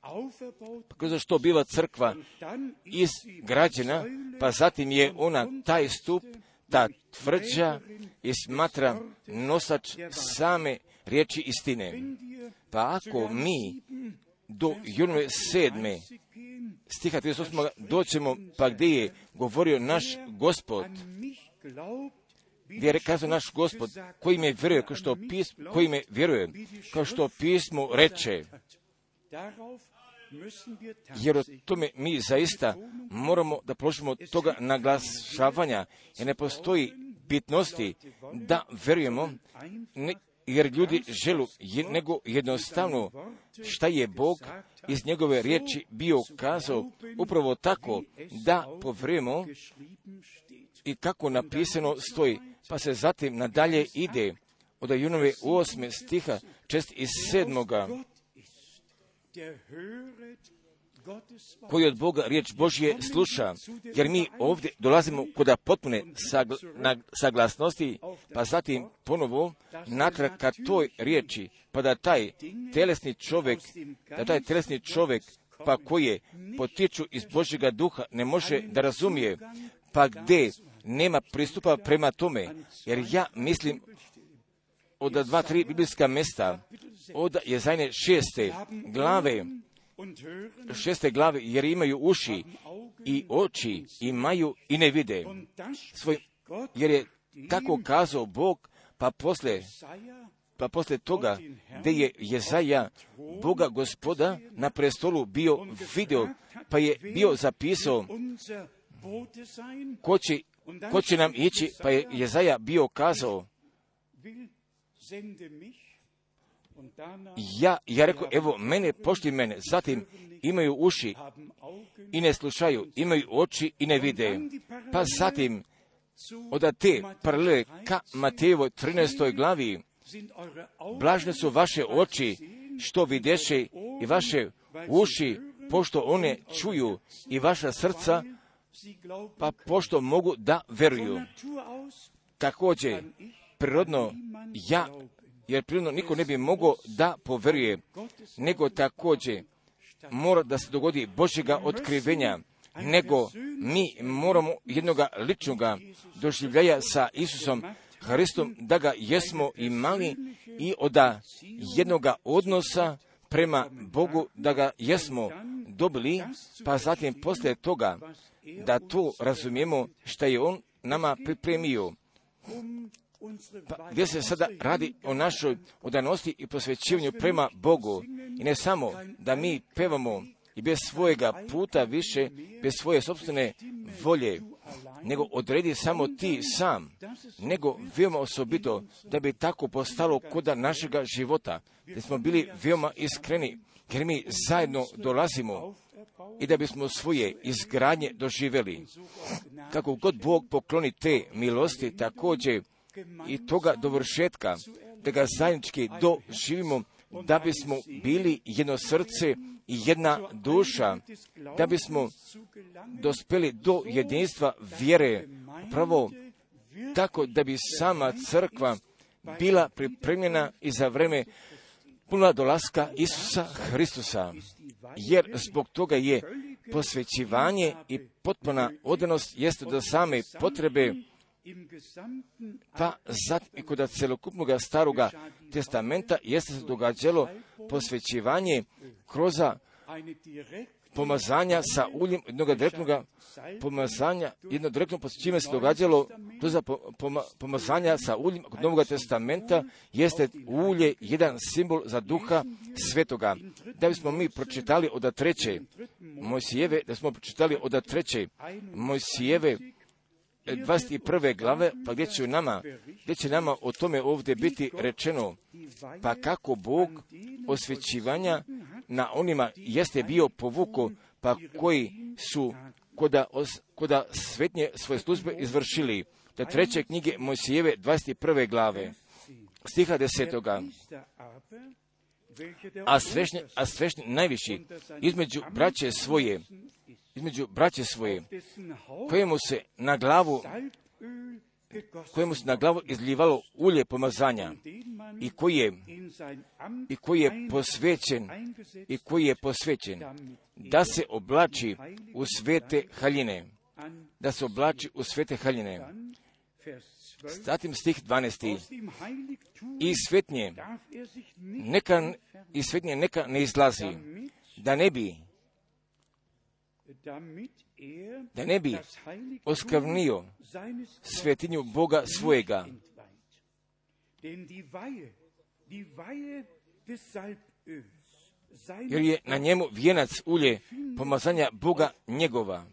Auferbaut kroz što biva crkva izgrađena, pa zatim je ona taj stup, ta tvrđa i smatra nosač same riječi istine. Pa ako mi do Junove sedme 30 gehen, stiha 38. doćemo pa gdje je govorio naš gospod, gdje je kazao naš gospod, koji me vjeruje, kao što, pis, koji me vjeruje, kao što pismo reče, jer o tome mi zaista moramo da položimo toga naglašavanja, jer ne postoji bitnosti da verujemo, ne, jer ljudi želu je, nego jednostavno šta je Bog iz njegove riječi bio kazao upravo tako da geschrieben steht. i kako napisano stoji, pa se zatim nadalje ide od Junove 8. stiha čest iz sedmoga, Koji od Boga riječ Božje sluša, jer mi ovdje dolazimo kod potpune sagl- na- saglasnosti, pa zatim ponovo natrag ka toj riječi, pa da taj telesni čovjek, da taj telesni čovjek, pa koje potiču iz Božjega duha, ne može da razumije, pa gdje nema pristupa prema tome, jer ja mislim od dva, tri biblijska mesta, od Jezajne šeste glave, šeste glave, jer imaju uši i oči, imaju i ne vide. Svoj, jer je tako kazao Bog, pa posle, pa posle toga, gdje je Jezaja, Boga gospoda, na prestolu bio video, pa je bio zapisao ko će, ko će nam ići, pa je Jezaja bio kazao, ja, ja rekao, evo, mene, pošli mene, zatim imaju uši i ne slušaju, imaju oči i ne vide. Pa zatim, od te paralele ka Matejevoj 13. glavi, blažne su vaše oči što videše i vaše uši pošto one čuju i vaša srca pa pošto mogu da veruju. Također, prirodno ja, jer prirodno niko ne bi mogao da poveruje, nego također mora da se dogodi Božjega otkrivenja, nego mi moramo jednoga ličnoga doživljaja sa Isusom Hristom, da ga jesmo imali i od jednoga odnosa prema Bogu, da ga jesmo dobili, pa zatim poslije toga da to razumijemo što je On nama pripremio. Pa, gdje se sada radi o našoj odanosti i posvećivanju prema Bogu. I ne samo da mi pevamo i bez svojega puta više, bez svoje sobstvene volje, nego odredi samo ti sam, nego veoma osobito da bi tako postalo koda našega života, da smo bili veoma iskreni, jer mi zajedno dolazimo i da bismo svoje izgradnje doživjeli. Kako god Bog pokloni te milosti, također i toga dovršetka, da ga zajednički doživimo, da bismo bili jedno srce i jedna duša, da bismo dospeli do jedinstva vjere, pravo tako da bi sama crkva bila pripremljena i za vreme puna dolaska Isusa Hristusa, jer zbog toga je posvećivanje i potpuna odanost jeste do same potrebe gesamten pa zat i kod celokupnog staroga testamenta jeste se događalo posvećivanje kroz pomazanja sa uljem jednog direktnog pomazanja, jedno direktno čime se događalo kroz poma, pomazanja sa uljem kod Novog testamenta jeste ulje jedan simbol za duha svetoga. Da bismo mi pročitali od treće Mojsijeve, da smo pročitali od treće Mojsijeve 21. glave, pa gdje će nama, gdje će nama o tome ovdje biti rečeno, pa kako Bog osvećivanja na onima jeste bio povuko, pa koji su koda, os, koda svetnje svoje službe izvršili. Da treće knjige Mojsijeve 21. glave, stiha desetoga. A svešni, a svešni najviši između braće svoje, između braće svoje, kojemu se na glavu kojemu se na glavu izljivalo ulje pomazanja i koji je, i koji je posvećen i koji je posvećen da se oblači u svete haljine, da se oblači u svete haljine. Zatim stih 12. I svetnje. neka, i svetnje neka ne izlazi, da ne bi da ne bi oskrvnio svetinju Boga svojega. Jer je na njemu vijenac ulje pomazanja Boga njegova.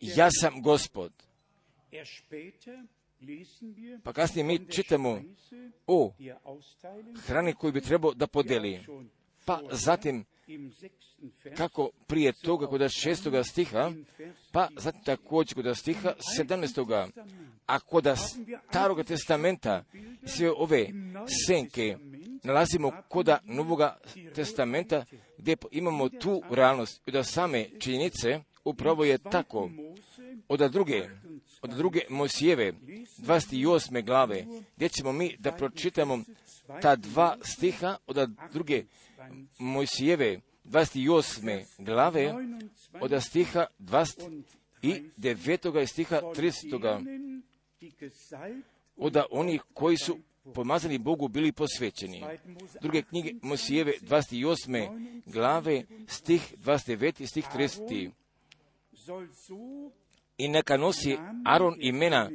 Ja sam gospod. Pa kasnije mi čitamo o hrani koju bi trebao da podeli. Pa zatim kako prije toga kod šestoga stiha, pa zatim također kod stiha sedamnestoga, a kod staroga testamenta sve ove senke nalazimo kod novoga testamenta gdje imamo tu realnost da same činjenice upravo je tako. Od druge, od druge Mosijeve, 28. glave, gdje ćemo mi da pročitamo ta dva stiha od druge Mojsijeve 28. glave od stiha 29. i stiha 30. Od onih koji su pomazani Bogu bili posvećeni. Druge knjige Mosijeve 28. glave stih 29. i stih 30. I neka nosi Aron imena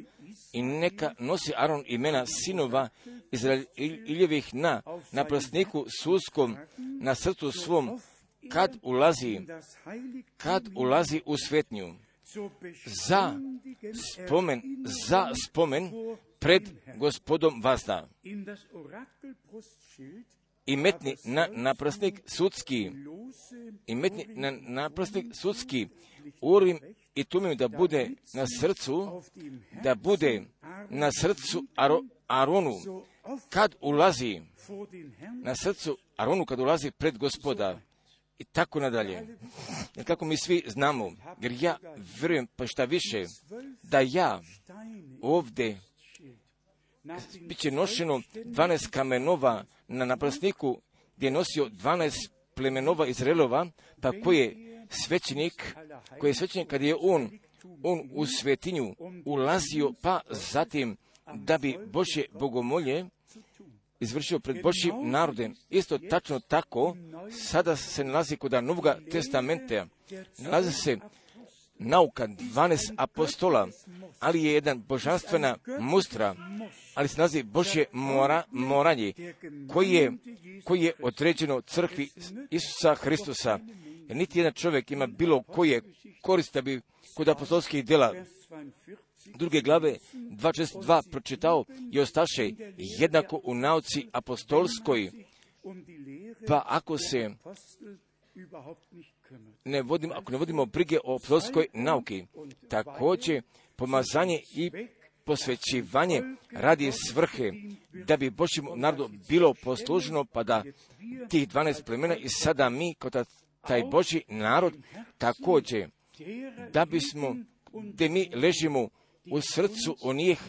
i neka nosi Aron imena sinova Izraeljevih na, na plasniku suskom, na srcu svom, kad ulazi, kad ulazi u svetnju, za spomen, za spomen pred gospodom vazda. I metni na naprasnik sudski, i metni na naprasnik sudski, urim i tumim da bude na srcu, da bude na srcu Aro, Aronu, kad ulazi na srcu Aronu, kad ulazi pred gospoda i tako nadalje. Jer kako mi svi znamo, jer ja vjerujem pa šta više, da ja ovdje bit će nošeno 12 kamenova na naprasniku gdje je nosio 12 plemenova Izraelova, pa koji je svećenik, koji je svećenik kad je on, on u svetinju ulazio, pa zatim da bi Božje bogomolje izvršio pred Božjim narodem. Isto tačno tako, sada se nalazi kod Novog testamenta, nalazi se nauka 12 apostola, ali je jedan božanstvena mustra, ali se nalazi Božje mora, moranje, koji je, koji je određeno crkvi Isusa Hristusa. Jer niti jedan čovjek ima bilo koje korista bi kod apostolskih djela druge glave 2.62 pročitao i ostaše jednako u nauci apostolskoj, pa ako se ne vodimo, ako ne vodimo brige o apostolskoj nauki, također pomazanje i posvećivanje radi svrhe, da bi Božjem narodu bilo posluženo, pa da tih 12 plemena i sada mi, kao taj Božji narod, također, da bismo, gdje mi ležimo u srcu onih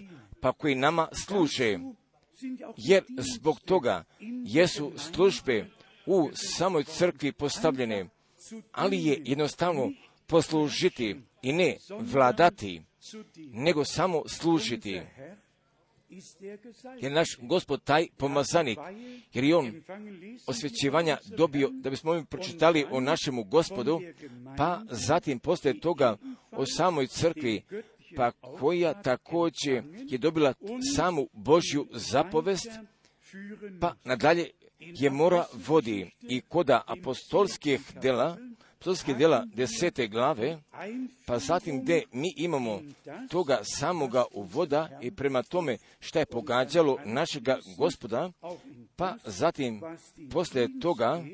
pa koji nama služe, jer zbog toga jesu službe u samoj crkvi postavljene, ali je jednostavno poslužiti i ne vladati, nego samo služiti. Jer naš gospod taj pomazanik, jer je on osvećivanja dobio, da bismo mi pročitali o našemu gospodu, pa zatim poslije toga o samoj crkvi, pa koja također je dobila samu Božju zapovest, pa nadalje je mora vodi i koda apostolskih dela, apostolskih dela desete glave, pa zatim gdje mi imamo toga samoga uvoda i prema tome šta je pogađalo našega gospoda, pa zatim poslije toga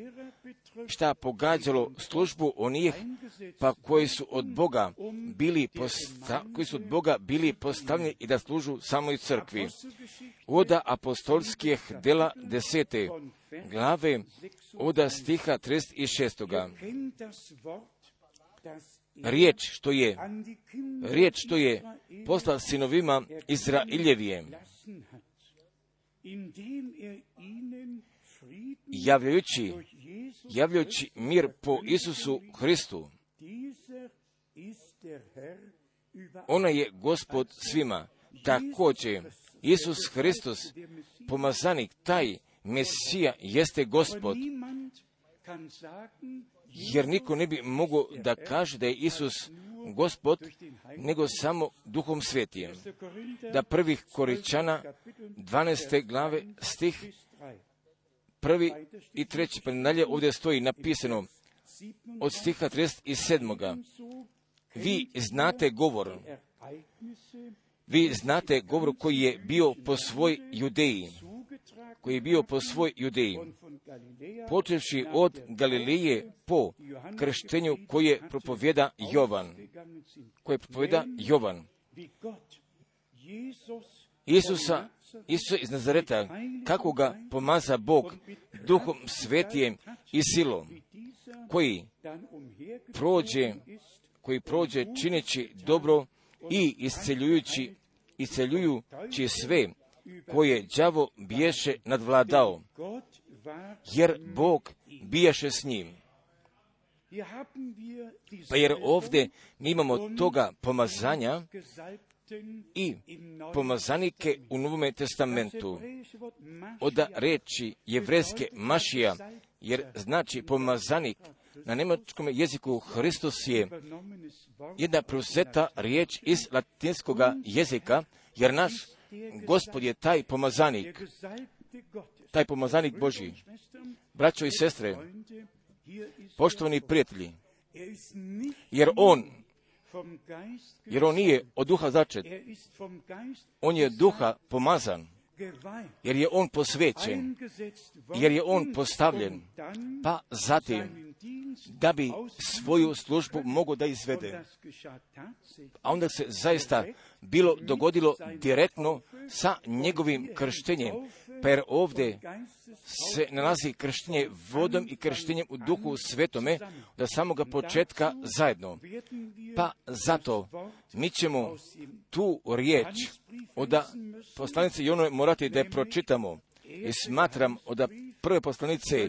šta pogađalo službu onih pa koji su od Boga bili posta, koji su od Boga bili postavljeni i da služu samoj crkvi. Oda apostolskih dela desete glave, oda stiha 36. riječ što je, riječ što je poslao sinovima Frieden javljajući, javljajući mir po Isusu Hristu. Ona je gospod svima. Također, Isus Hristos, pomazanik, taj Mesija jeste gospod, jer niko ne bi mogao da kaže da je Isus gospod, nego samo duhom svetijem. 1. Korinther Da prvih Koričana 12. glave stih bis 3. prvi i treći, pa nadalje ovdje stoji napisano 7 od stiha 37. so Vi znate govor, vi znate govor koji je bio po svoj judeji, koji je bio po svoj judeji, počevši od Galileje po krštenju koje propovjeda Jovan, koje propovjeda Jovan. Isusa, Isusa iz Nazareta, kako ga pomaza Bog duhom svetijem i silom, koji prođe, koji prođe čineći dobro i isceljujući, isceljujući sve koje đavo biješe nadvladao, jer Bog bijaše s njim. Pa jer ovdje mi imamo toga pomazanja i pomazanike u Novome Testamentu. hebräische Wort Mashiach Od reči jevreske mašija, jer znači pomazanik, na njemačkom jeziku Hristos je jedna preuzeta riječ iz latinskog jezika, jer naš gospod je taj pomazanik, taj pomazanik Boži. Braćo i sestre, poštovani prijatelji, er jer on, jer on nije od duha začet, on je duha pomazan, jer je on posvećen, jer je on postavljen, pa zatim da bi svoju službu mogao da izvede. A onda se zaista bilo dogodilo direktno sa njegovim krštenjem, jer ovdje se nalazi krštenje vodom i krštenjem u duhu svetome da samoga početka zajedno. Pa zato mi ćemo tu riječ od poslanice Jonove morati da je pročitamo. I smatram od prve poslanice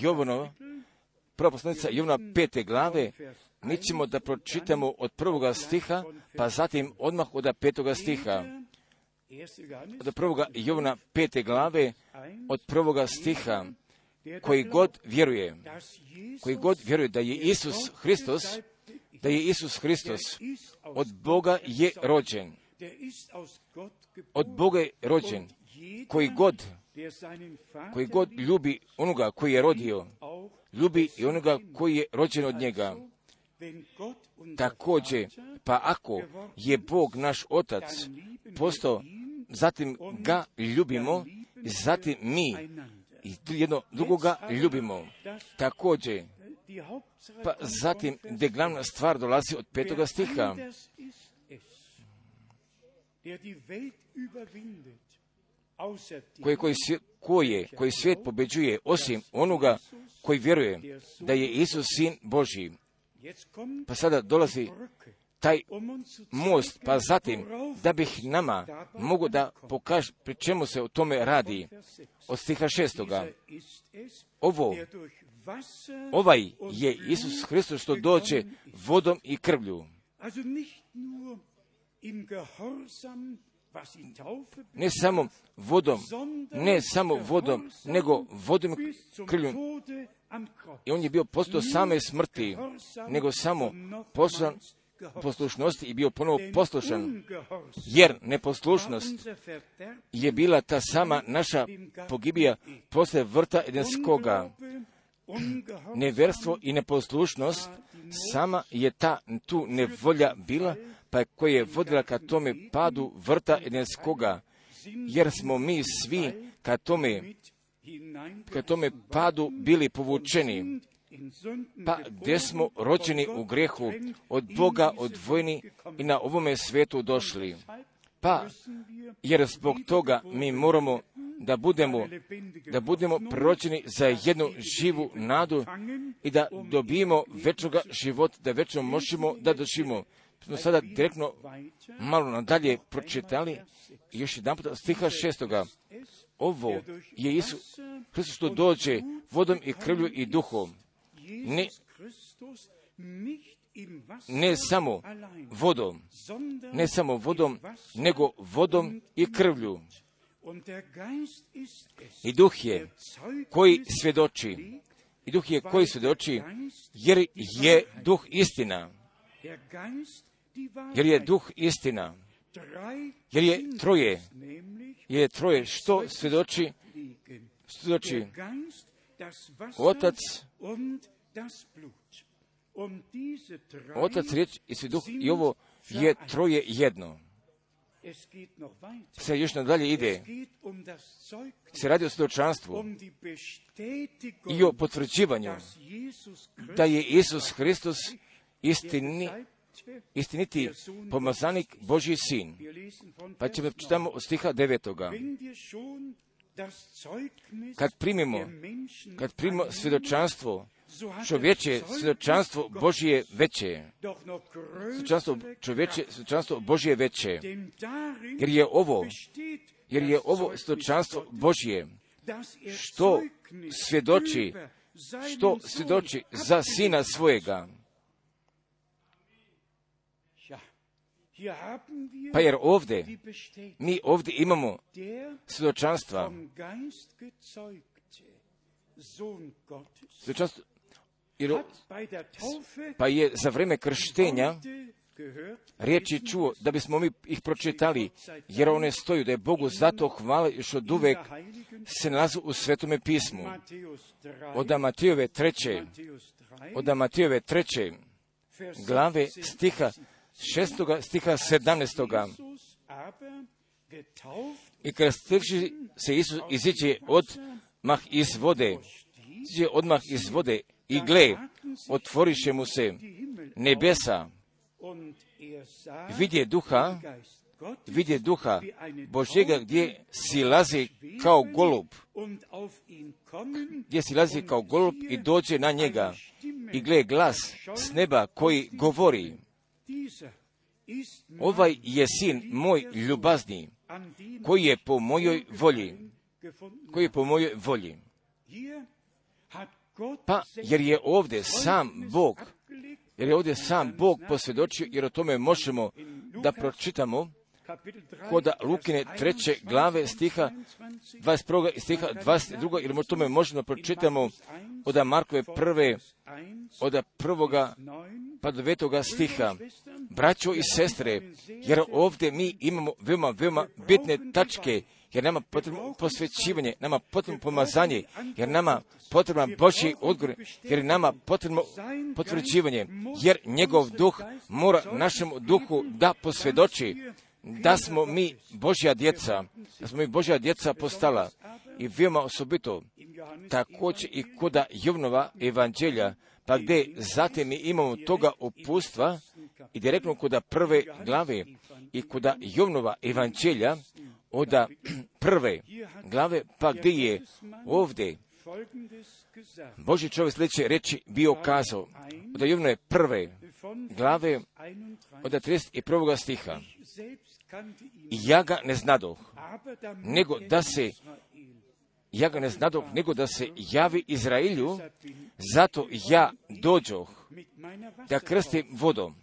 Jovanova, prva poslanica Jovana pete glave, mi ćemo da pročitamo od prvoga stiha, pa zatim odmah od petoga stiha. Od prvoga Jovana pete glave, od prvoga stiha, koji god vjeruje, koji god vjeruje da je Isus Hristos, da je Isus Hristos od Boga je rođen, od. Boga je rođen, koji god, koji god ljubi onoga koji je rodio, ljubi i onoga koji je rođen od njega. Također, pa ako je Bog naš Otac postao, zatim ga ljubimo, zatim mi i jedno drugoga ljubimo. Također, pa zatim gdje glavna stvar dolazi od petoga stiha, dem, koji, koje, koji svijet pobeđuje, osim onoga koji vjeruje da je Isus sin kommt Pa sada dolazi taj most, pa zatim da bih nama mogu da pokaže pri čemu se o tome radi. Vers 6. Od stiha šestoga. Ovo, ovaj je Isus Hristos što doće vodom i krvlju. Ne samo vodom, ne samo vodom, nego vodom Kreuz. I on je bio postao same smrti, nego samo poslušan poslušnosti i bio ponovo poslušan. Jer neposlušnost je bila ta sama naša pogibija posle vrta Edenskoga. Neverstvo i neposlušnost sama je ta tu nevolja bila, pa koja je vodila ka tome padu vrta Edenskoga, jer smo mi svi ka tome, ka tome padu bili povučeni, pa gdje smo rođeni u grehu, od Boga odvojeni i na ovome svetu došli. Pa, jer zbog toga mi moramo da budemo, da budemo proročeni za jednu živu nadu i da dobijemo večnoga života, da večno možemo da doživimo. Smo sada direktno malo nadalje pročitali još jedan puta stiha šestoga. Ovo je Isus Hristos što dođe vodom i krvlju i duhom. Ne, ne samo vodom, ne samo vodom, nego vodom i krvlju. I duh je koji svjedoči, i duh je koji svjedoči, jer je duh istina. Jer je duh istina. Jer je troje, jer je troje. Što svjedoči, svjedoči otac, otac, riječ i svjeduh i ovo je troje jedno. Se još nadalje ide. Se radi o svjedočanstvu i o potvrđivanju da je Isus Hristos istini, istiniti pomazanik Božji sin. Pa ćemo čitamo od stiha devetoga. Kad primimo, kad primimo svjedočanstvo čovječe, svjedočanstvo Božije veće. Svjedočanstvo čovječe, svjedočanstvo Božije veće. Jer je ovo, jer je ovo svjedočanstvo Božije, što svjedoči, što svjedoči za sina svojega. Pa jer ovdje, mi ovdje imamo svjedočanstva, jer, pa je za vrijeme krštenja riječi čuo da bismo mi ih pročitali, jer one stoju da je Bogu zato hvala još od uvek se nalazu u svetome pismu. Od Amatijove treće, od Amatijove treće glave stiha šestoga, stiha sedamnestoga. I krstivši se Isus iziđe od mah iz vode, iziđe odmah iz vode i gle, otvoriše mu se nebesa, vidje duha, vidje duha Božega gdje si lazi kao golub, gdje si lazi kao golub i dođe na njega i gle glas s neba koji govori, ovaj je sin moj ljubazni, koji je po mojoj volji, koji je po mojoj volji. Pa, jer je ovdje sam Bog, jer je ovdje sam Bog posvjedočio, jer o tome možemo da pročitamo kod Lukine treće glave stiha 21. i stiha 22. ili o tome možemo pročitamo od Markove prve, od prvoga pa do devetoga stiha. Braćo i sestre, jer ovdje mi imamo veoma, veoma bitne tačke jer nama potrebno posvećivanje, nama potrebno pomazanje, jer nama potreban Božji odgovor, jer nama potrebno potvrđivanje, jer njegov duh mora našem duhu da posvjedoči da smo mi Božja djeca, da smo mi Božja djeca postala i veoma osobito također i koda Jovnova evanđelja, pa gdje zatim mi imamo toga upustva i direktno koda prve glave i koda Jovnova evanđelja, oda prve glave, pa gdje je ovdje Boži čovjek sljedeće reći bio kazao, od Jovnove prve glave, od 31. stiha. Ja ga ne znadoh, nego da se ja ga ne znadoh, nego da se javi Izraelju, zato ja dođoh da krstim vodom.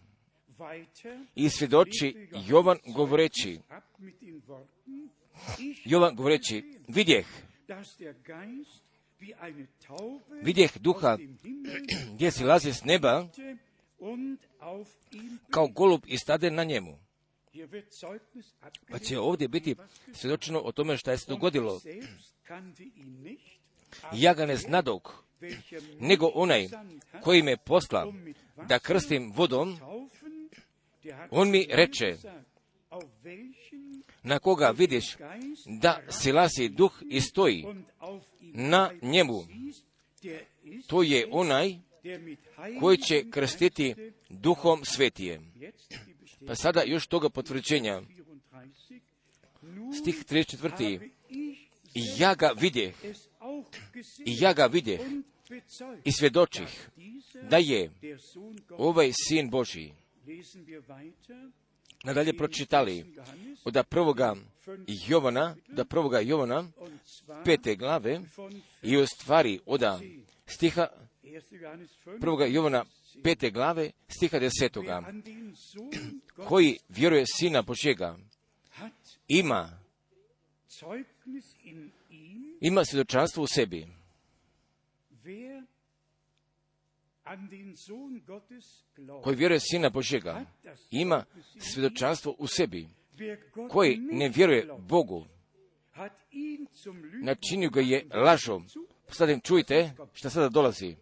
I svjedoči Jovan govoreći, Jovan govoreći, vidjeh, vidjeh duha gdje si lazi s neba kao golub i stade na njemu. Pa će ovdje biti svjedočeno o tome što je se dogodilo. Ja ga ne znadog, nego onaj koji me posla da krstim vodom, on mi reče, na koga vidiš da silazi duh i stoji na njemu. To je onaj koji će krstiti duhom svetijem. Pa sada još toga potvrđenja. Stih 34. I ja ga vidjeh, i ja ga vidjeh i svjedočih da je ovaj sin weiter. Nadalje pročitali od prvoga Jovana, da prvoga Jovana, pete glave, i u stvari od stiha 1. Johannes 5, prvoga Jovana, pete glave, stiha desetoga, koji vjeruje sina Božjega, ima, ima svjedočanstvo u sebi. Koji vjeruje sina Božjega, ima svjedočanstvo u sebi. Koji ne vjeruje Bogu, načinio ga je lažom. Sad čujte šta sada dolazi.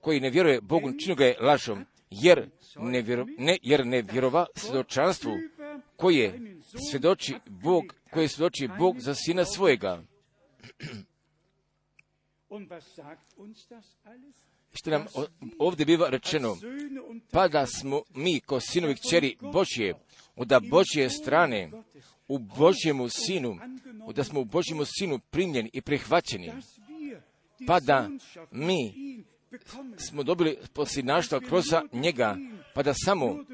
Koji ne vjeruje Bogu, činio ga je lažom. Jer ne, vjero, ne, jer ne vjerova svjedočanstvu koje svjedoči Bog, koje svjedoči Bog za sina svojega. Što nam ovdje biva rečeno, pa da smo mi ko sinovi kćeri Božje, od da Božje strane, u Božjemu sinu, da smo u Božjemu sinu primljeni i prihvaćeni, pa da mi smo dobili posljednaštva kroz njega, pa da samo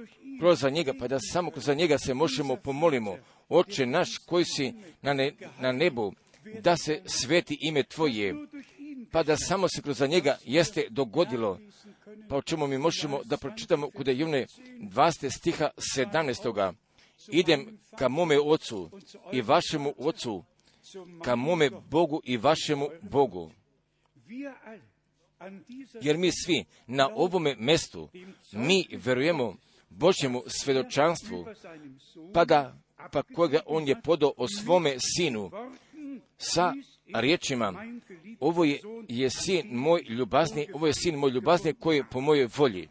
kroz njega, pa da samo kroz njega se možemo pomolimo. Oče naš koji si na, ne, na nebu, da se sveti ime Tvoje, pa da samo se kroz njega jeste dogodilo. Pa o čemu mi možemo da pročitamo je Jovne 20 stiha 17. Idem ka mome ocu i vašemu ocu, ka mome Bogu i vašemu Bogu. Jer mi svi na ovome mestu, mi verujemo Božjemu svedočanstvu, Sohn pa pa kojega on je podao o svome sinu, sa riječima, ovo je, je sin moj ljubazni, ovo je sin moj ljubazni koji je po mojoj volji.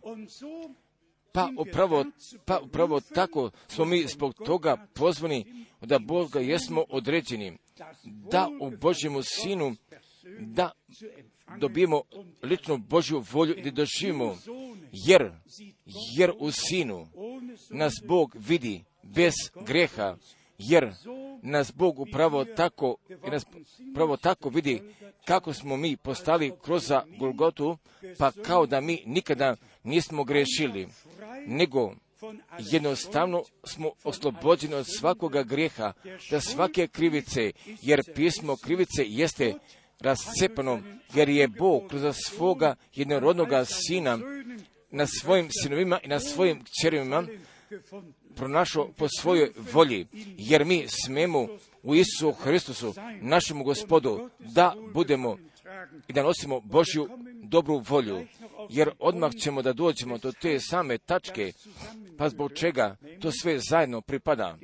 Pa upravo, pa upravo tako smo mi zbog toga pozvani da Boga jesmo određeni, da u Božjemu sinu, da dobijemo ličnu Božju volju i da doživimo, jer, jer u sinu nas Bog vidi bez greha, jer nas Bog upravo tako, nas upravo tako vidi kako smo mi postali kroz za Golgotu, pa kao da mi nikada nismo grešili, nego jednostavno smo oslobođeni od svakoga grijeha, da svake krivice, jer pismo krivice jeste rascepano, jer je Bog kroz svoga jednorodnoga sina na svojim sinovima i na svojim kćerima pronašao po svojoj volji, jer mi smemo u Isusu Hristusu, našemu gospodu, da budemo i da nosimo Božju dobru volju, jer odmah ćemo da dođemo do te same tačke, pa zbog čega to sve zajedno pripada.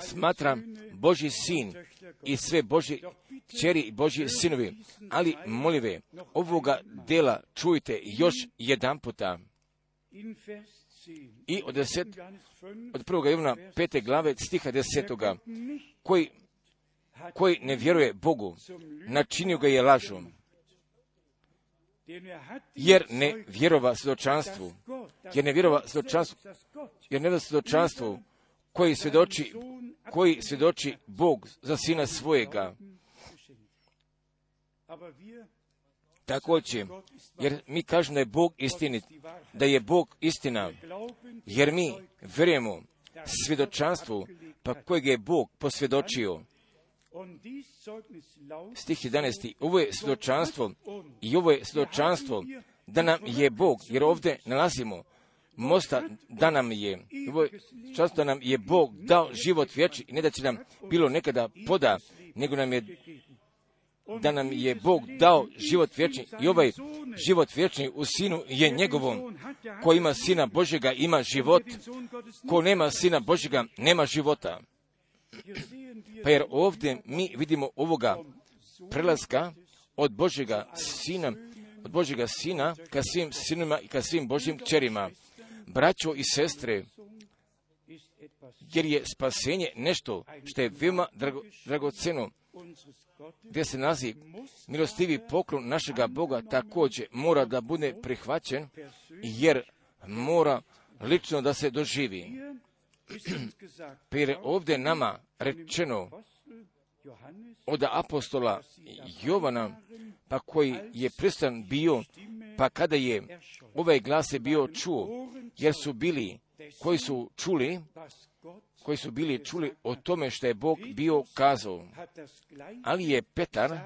Smatram Božji sin i sve Božji čeri i Božji sinovi, ali molive, ovoga dela čujte još jedan puta. in Vers 10. I od deset, Johannes 5, od prvoga Ivana pete glave stiha desetoga, koji, koji ne vjeruje Bogu, načinio ga je lažom, er jer ne vjerova svjedočanstvu, jer ne vjerova svjedočanstvu, jer ne vjerova svjedočanstvu koji svjedoči, koji svjedoči Bog za sina svojega. Također, jer mi kažemo da je Bog istinit, da je Bog istina, jer mi vjerujemo svjedočanstvu pa kojeg je Bog posvjedočio. Stih 11. Ovo je svjedočanstvo i ovo je svjedočanstvo da nam je Bog, jer ovdje nalazimo mosta da nam je, čast da nam je Bog dao život vječni i ne da će nam bilo nekada poda, nego nam je da nam je Bog dao život vječni i ovaj život vječni u sinu je njegovom. Ko ima sina Božjega ima život, ko nema sina Božjega nema života. Pa jer ovdje mi vidimo ovoga prelaska od Božjega sina, od Božjega sina ka svim sinima i ka svim Božjim čerima. Braćo i sestre, jer je spasenje nešto što je veoma drago, dragoceno, gdje se nalazi milostivi poklon našega Boga također mora da bude prihvaćen, jer mora lično da se doživi. *clears throat* Pa je ovdje nama rečeno od apostola Jovana, pa koji je pristan bio, pa kada je ovaj glas je bio čuo, jer su bili koji su čuli, koji su bili čuli o tome što je Bog bio kazao. Ali je Petar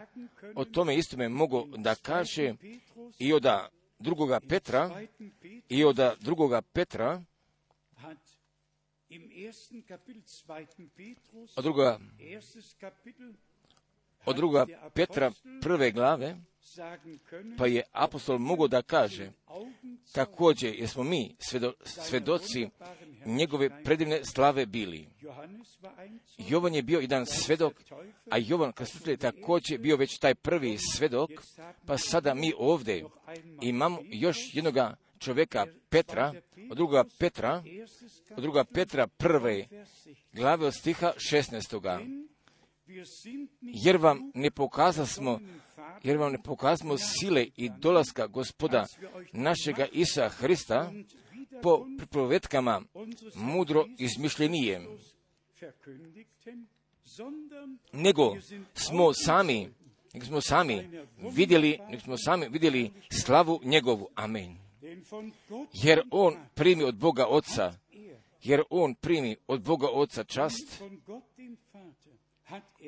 o tome istome mogao da kaže i od drugoga Petra, i od drugoga Petra, od druga, od druga Petra prve glave, pa je apostol mogao da kaže, također jer smo mi svedo, svedoci njegove predivne slave bili. Jovan je bio jedan svedok, a Jovan Krstitelj također bio već taj prvi svedok, pa sada mi ovdje imamo još jednoga čovjeka Petra, od druga Petra, od druga Petra prve glave od stiha 16. Jer vam ne pokazasmo jer vam ne pokazamo sile i dolaska gospoda našega Isa Hrista po pripovetkama mudro izmišljenije, nego smo sami, nego smo sami vidjeli, nego smo sami vidjeli slavu njegovu. Amen. Jer on primi od Boga Oca, jer on primi od Boga Oca čast,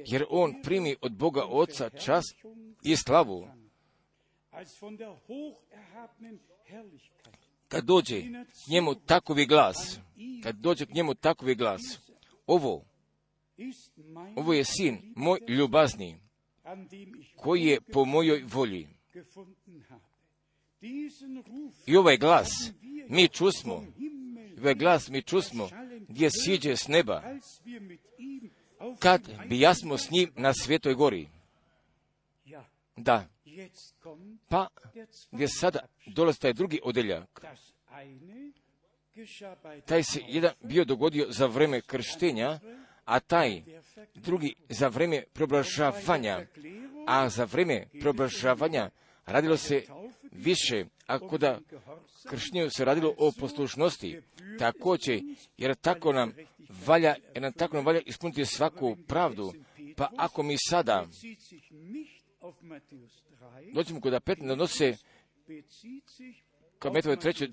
jer on primi od Boga Oca čast i slavu. Kad dođe k njemu takovi glas, kad dođe k njemu takovi glas, ovo, ovo je sin moj ljubazni, koji je po mojoj volji. I ovaj glas mi čusmo, ovaj glas mi čusmo, gdje siđe s neba, kad bi jasmo s njim na svetoj gori. Da. Pa, gdje sada dolazi taj drugi odeljak. Taj se jedan bio dogodio za vreme krštenja, a taj drugi za vreme preobražavanja. A za vreme preobražavanja radilo se više, ako da kršnju se radilo o poslušnosti, također, jer tako nam valja, jer nam tako nam valja ispuniti svaku pravdu, pa ako mi sada dođemo kod apet donose kao Metove treće,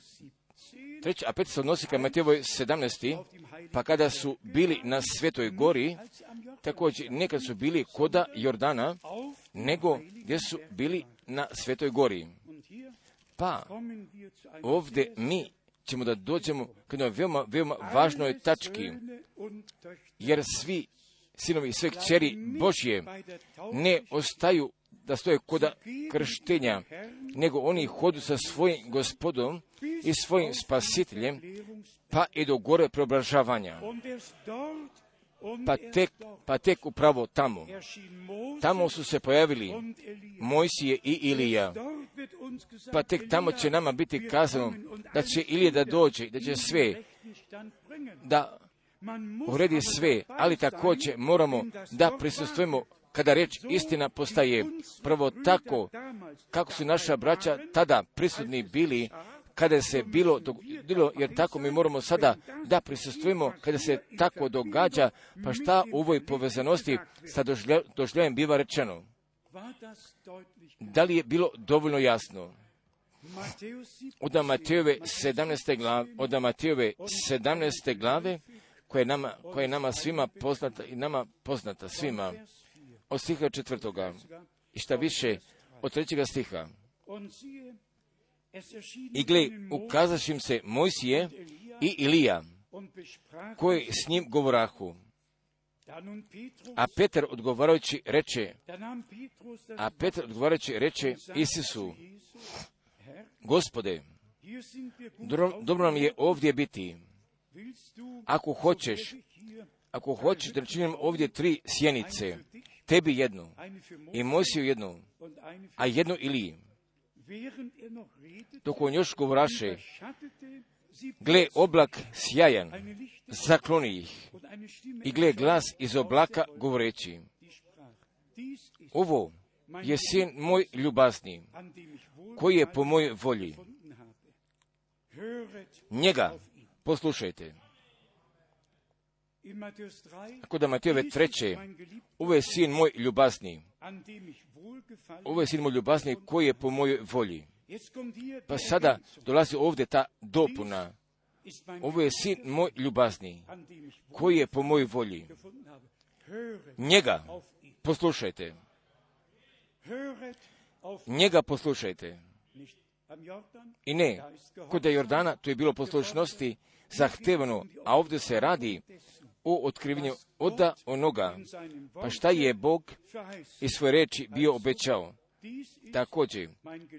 treće, a pet se odnosi ka Matevoj 17. Pa kada su bili na Svetoj gori, također nekad su bili koda Jordana, nego gdje su bili na Svetoj gori. Pa ovdje mi ćemo da dođemo k jednoj veoma, veoma važnoj tački, jer svi sinovi i sve kćeri Božje ne ostaju da stoje kod krštenja, nego oni hodu sa svojim gospodom i svojim spasiteljem, pa i do gore preobražavanja. Pa tek, pa tek upravo tamo. Tamo su se pojavili Mojsije i Ilija. Pa tek tamo će nama biti kazano da će Ilija da dođe, da će sve, da uredi sve, ali također moramo da prisustujemo kada reč istina postaje prvo tako kako su naša braća tada prisutni bili kada se bilo, bilo, jer tako mi moramo sada da prisustujemo kada se tako događa, pa šta u ovoj povezanosti sa dožljajem biva rečeno? Da li je bilo dovoljno jasno? Od Matejove 17. glave, od Matejove 17. glave, koja je, nama, koja je nama svima poznata i nama poznata svima, od stiha četvrtoga i šta više od trećega stiha. I gle, ukazaš se Mojsije i Ilija, koji s njim govorahu. A Petar odgovarajući reče, a Petar odgovarajući reče Isusu, gospode, dobro nam je ovdje biti. Ako hoćeš, ako hoćeš da činim ovdje tri sjenice, tebi jednu i Mojsiju jednu, a jednu Iliji. Dok on još govoraše, gle oblak sjajan, zakloni ih i gle glas iz oblaka govoreći, ovo je sin moj ljubazni, koji je po mojoj volji. Njega poslušajte. 3, Kod Matejove treće, ovo je sin moj ljubazni, ovo je sin moj ljubazni koji je po mojoj volji. Pa sada dolazi ovdje ta dopuna. Ovo je sin moj ljubazni, koji je po mojoj volji. Njega poslušajte, njega poslušajte. I ne, da kod Jordana to je bilo poslušnosti zahtevano, a ovdje se radi o otkrivenju oda onoga. Pa šta je Bog iz svoje reči bio obećao? Također,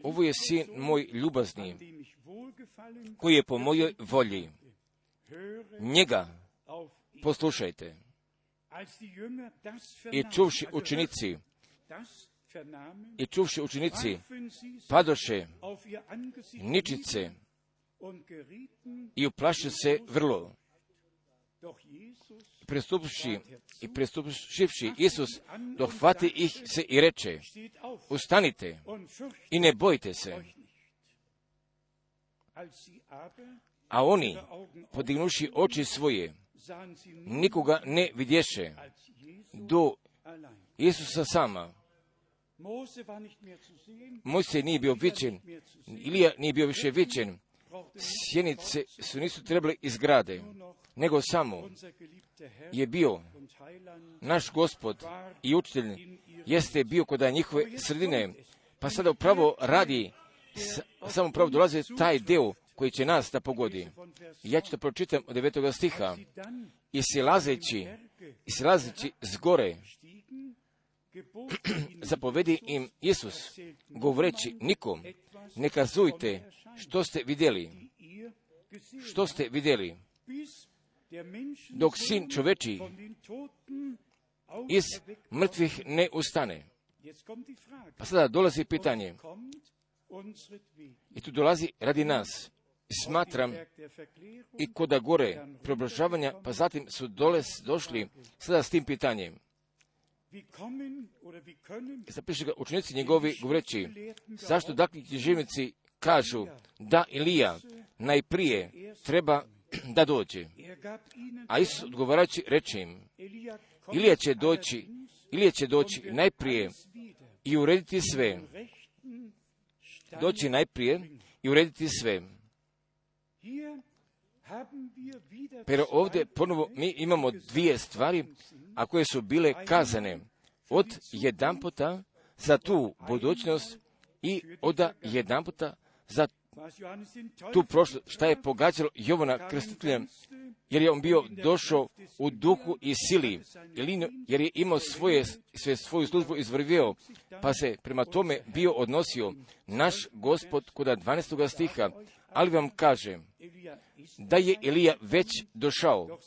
ovo je sin moj ljubazni, koji je po mojoj volji. Njega poslušajte. I čuvši učenici, i čuvši učenici, padoše ničice i uplaše se vrlo. Prestupši i prestupšivši Isus, dohvati ih se i reče, ustanite i ne bojte se. A oni, podignuši oči svoje, nikoga ne vidješe, do. Isusa sama. Mojsej nije bio sehen, Ilija nije bio više viđen, brauchte sjenice su nisu trebali izgrade, nego samo je bio naš gospod i učitelj, jeste bio kod njihove sredine, pa sada upravo radi, samo upravo dolazi taj deo koji će nas da pogodi. Ja ću to pročitam od 9. stiha. I silazeći, i silazeći s gore, *clears throat* zapovedi im Isus, govoreći nikom, ne kazujte što ste vidjeli, što ste vidjeli, dok sin čoveči iz mrtvih ne ustane. Pa sada dolazi pitanje, i tu dolazi radi nas. I smatram i koda gore preobražavanja, pa zatim su dole došli sada s tim pitanjem. Zapiše ga učenici njegovi govoreći, zašto dakle književnici kažu da Ilija najprije treba *clears throat* da dođe. A Isus odgovarajući reče im, Ilija će doći, Ilija će doći najprije i urediti sve. Doći najprije i urediti sve. Pero ovdje ponovo mi imamo dvije stvari, a koje su bile kazane od jedan puta za tu budućnost i od jedan puta za tu prošlo, šta je pogađalo Jovana Krstitelja, jer je on bio došao u duhu i sili, jer je- imao svoje, sve svoju službu izvrvio, pa se prema tome bio odnosio naš gospod kuda 12. stiha, ali vam kažem da je Elija već došao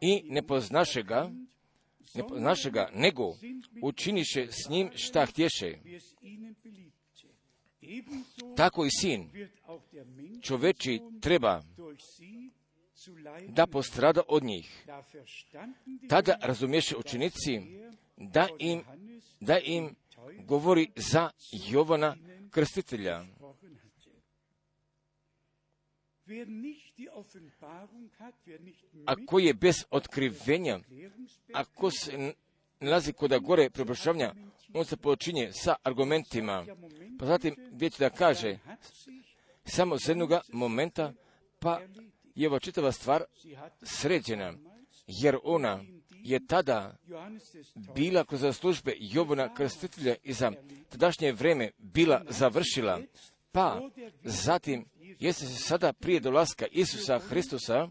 i ne poznaše ga, ne poznaše ga, nego učiniše s njim šta htješe. Tako i sin čoveči treba da postrada od njih. Tada Jünger, razumješe učenici da im, da im govori za Jovana Krstitelja. Ako je bez otkrivenja, ako se nalazi kod gore preobrazovanja, on se počinje sa argumentima, pa zatim gdje će da kaže, samo za jednoga momenta, pa je ova čitava stvar sređena, jer ona je tada bila kroz službe Jovana Krstitelja i za tadašnje vreme bila završila, pa zatim jeste se sada prije dolaska Isusa Hristusa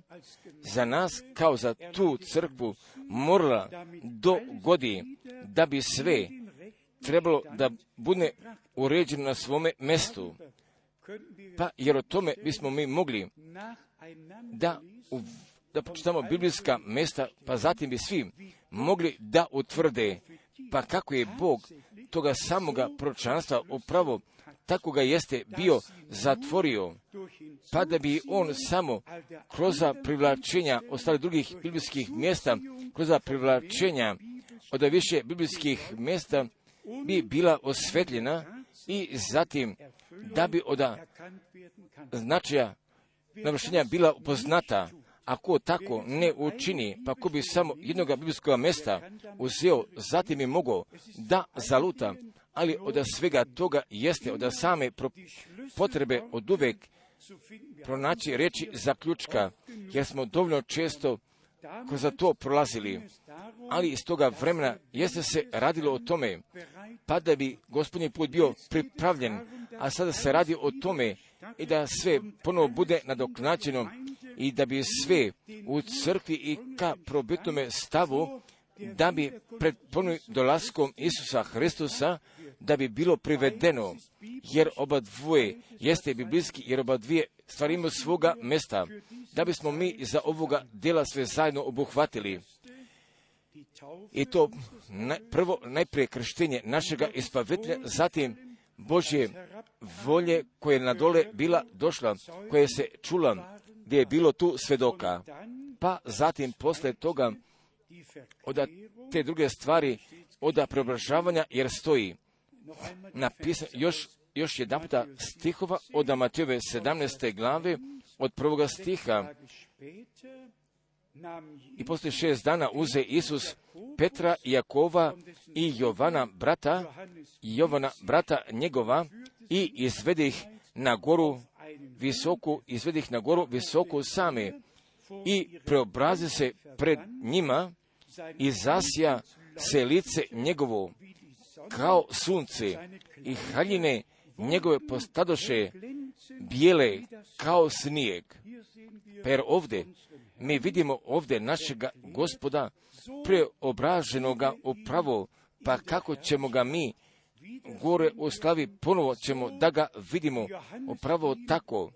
za nas kao za tu crkvu morala dogodi da bi sve trebalo da bude uređeno na svome mestu. Pa jer o tome bismo mi mogli da, u, da pročitamo biblijska mesta, pa zatim bi svi mogli da utvrde, pa kako je Bog toga samoga proročanstva upravo tako ga jeste bio zatvorio, pa da bi on samo kroz privlačenja ostalih drugih biblijskih mjesta, kroz privlačenja od više biblijskih mjesta bi bila osvetljena i zatim da bi od značaja navršenja bila upoznata, Ako tako ne učini, pa ko bi samo jednoga biblijskog mesta uzeo, zatim je mogao da zaluta, ali od svega toga jeste od same potrebe od uvek pronaći reći zaključka, jer smo dovoljno često kroz to prolazili. Ali iz toga vremena jeste se radilo o tome, pa da bi gospodnji put bio pripravljen, a sada se radi o tome i da sve ponovo bude nadoknađeno i da bi sve u crkvi i ka probitnome stavu, da bi pred ponovim dolaskom Isusa Hristusa, da bi bilo privedeno, jer oba dvoje jeste biblijski, jer oba dvije stvari imaju svoga mesta, da bismo mi za ovoga dela sve zajedno obuhvatili. I to prvo najprije krštenje našega ispavetlja, zatim Božje volje koje je na dole bila došla, koje se čula, gdje je bilo tu svedoka. Pa zatim posle toga od te druge stvari, od preobražavanja, jer stoji napisan još, još jedan puta stihova od Matijeve 17. glave, od prvoga stiha. I poslije šest dana uze Isus Petra, Jakova i Jovana brata, Jovana brata njegova i izvede ih na goru visoku, izvede ih na goru visoku same i preobrazi se pred njima i zasja se lice njegovo kao sunce i haljine njegove postadoše bijele kao snijeg. Per ovdje mi vidimo ovdje našega gospoda preobraženoga upravo, pa kako ćemo ga mi gore u slavi ponovo ćemo da ga vidimo upravo tako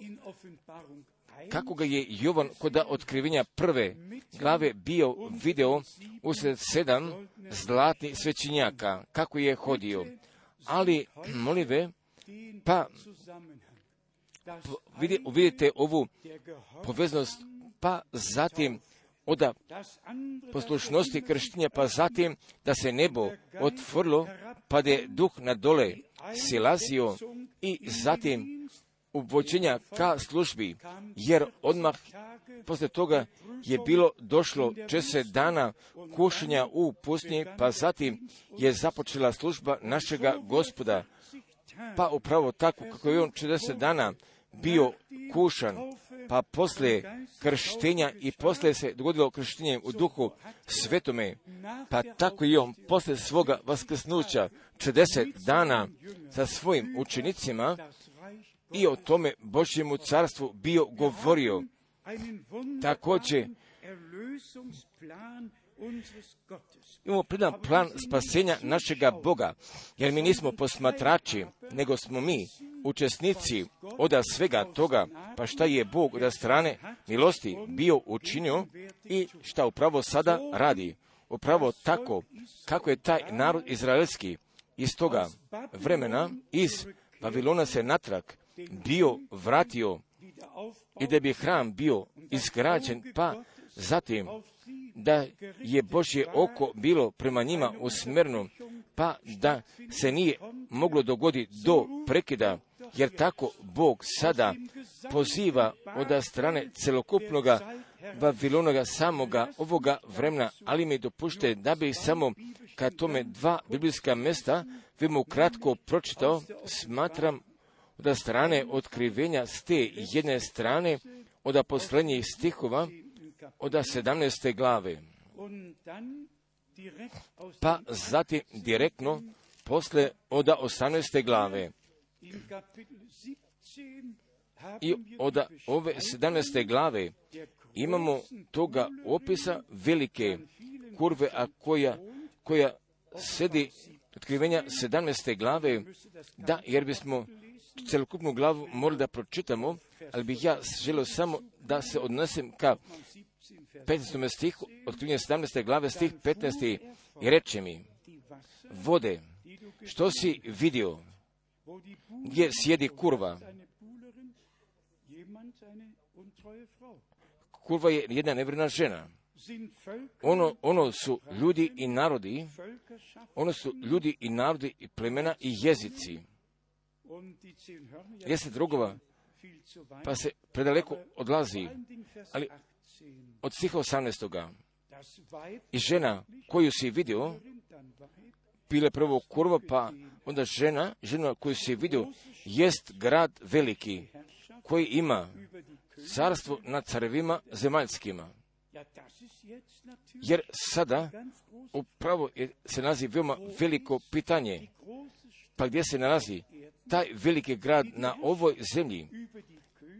kako ga je Jovan kod otkrivenja prve glave bio video usred sedam zlatnih svećinjaka, kako je hodio. Ali, molive, pa vidite ovu poveznost, pa zatim od poslušnosti krštenja, pa zatim da se nebo otvorilo, pa da je duh na dole silazio i zatim uvođenja ka službi, jer odmah posle toga je bilo došlo čese dana kušenja u pustinji, pa zatim je započela služba našega gospoda. Pa upravo tako kako je on 60 dana bio kušan, pa posle krštenja i posle se dogodilo krštenje u duhu svetome, pa tako i on posle svoga vaskrsnuća 40 dana sa svojim učenicima i o tome Božjemu carstvu bio govorio. Također, imamo predan plan spasenja našega Boga, jer mi nismo posmatrači, nego smo mi učesnici od svega toga, pa šta je Bog od strane milosti bio učinio i šta upravo sada radi. Upravo tako kako je taj narod izraelski iz toga vremena, iz Babilona se natrag bio vratio i da bi hram bio izgrađen, pa zatim da je Božje oko bilo prema njima usmjerno, pa da se nije moglo dogoditi do prekida, jer tako Bog sada poziva od strane celokupnoga Babilonoga samoga ovoga vremena, ali mi dopušte da bi samo kad tome dva biblijska mesta mu kratko pročitao, smatram od strane otkrivenja s te jedne strane od poslednjih stihova od 17. glave. Pa zatim direktno posle od 18. glave. I od ove 17. glave imamo toga opisa velike kurve, a koja, koja sedi otkrivenja 17. glave, da, jer bismo celokupnu glavu morali da pročitamo, ali bih ja želio samo da se odnesem ka 15. stihu, otkrivenja 17. glave, stih 15. i reče mi, vode, što si vidio, gdje sjedi kurva? Kurva je jedna nevrna žena. Ono, ono su ljudi i narodi, ono su ljudi i narodi i plemena i jezici. Jeste drugova, pa se predaleko odlazi. Ali od stiha 18. Das Weib I žena koju si vidio, bile prvo kurva, pa onda žena, žena koju si vidio, jest grad veliki, koji ima carstvo nad carevima zemaljskima. Jer sada upravo se nalazi veoma veliko pitanje, pa gdje se nalazi taj veliki grad na ovoj zemlji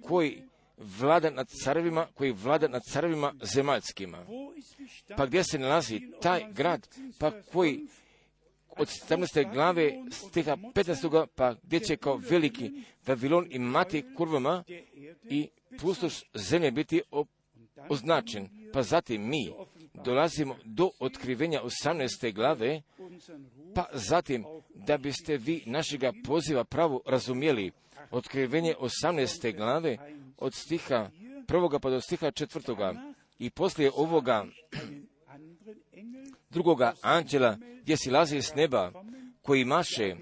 koji vlada nad carevima, koji vlada nad carevima zemaljskima. Pa gdje se nalazi taj grad, pa koji od 17. glave stiha 15. pa gdje će kao veliki Vavilon imati kurvama i pustoš zemlje biti označen. Pa zatim mi dolazimo do otkrivenja 18. glave, pa zatim da biste vi našega poziva pravo razumjeli. Otkrivenje 18. glave od stiha prvoga pa do stiha četvrtoga. I poslije ovoga *clears throat* drugoga anđela gdje silazi s neba, koji imaše,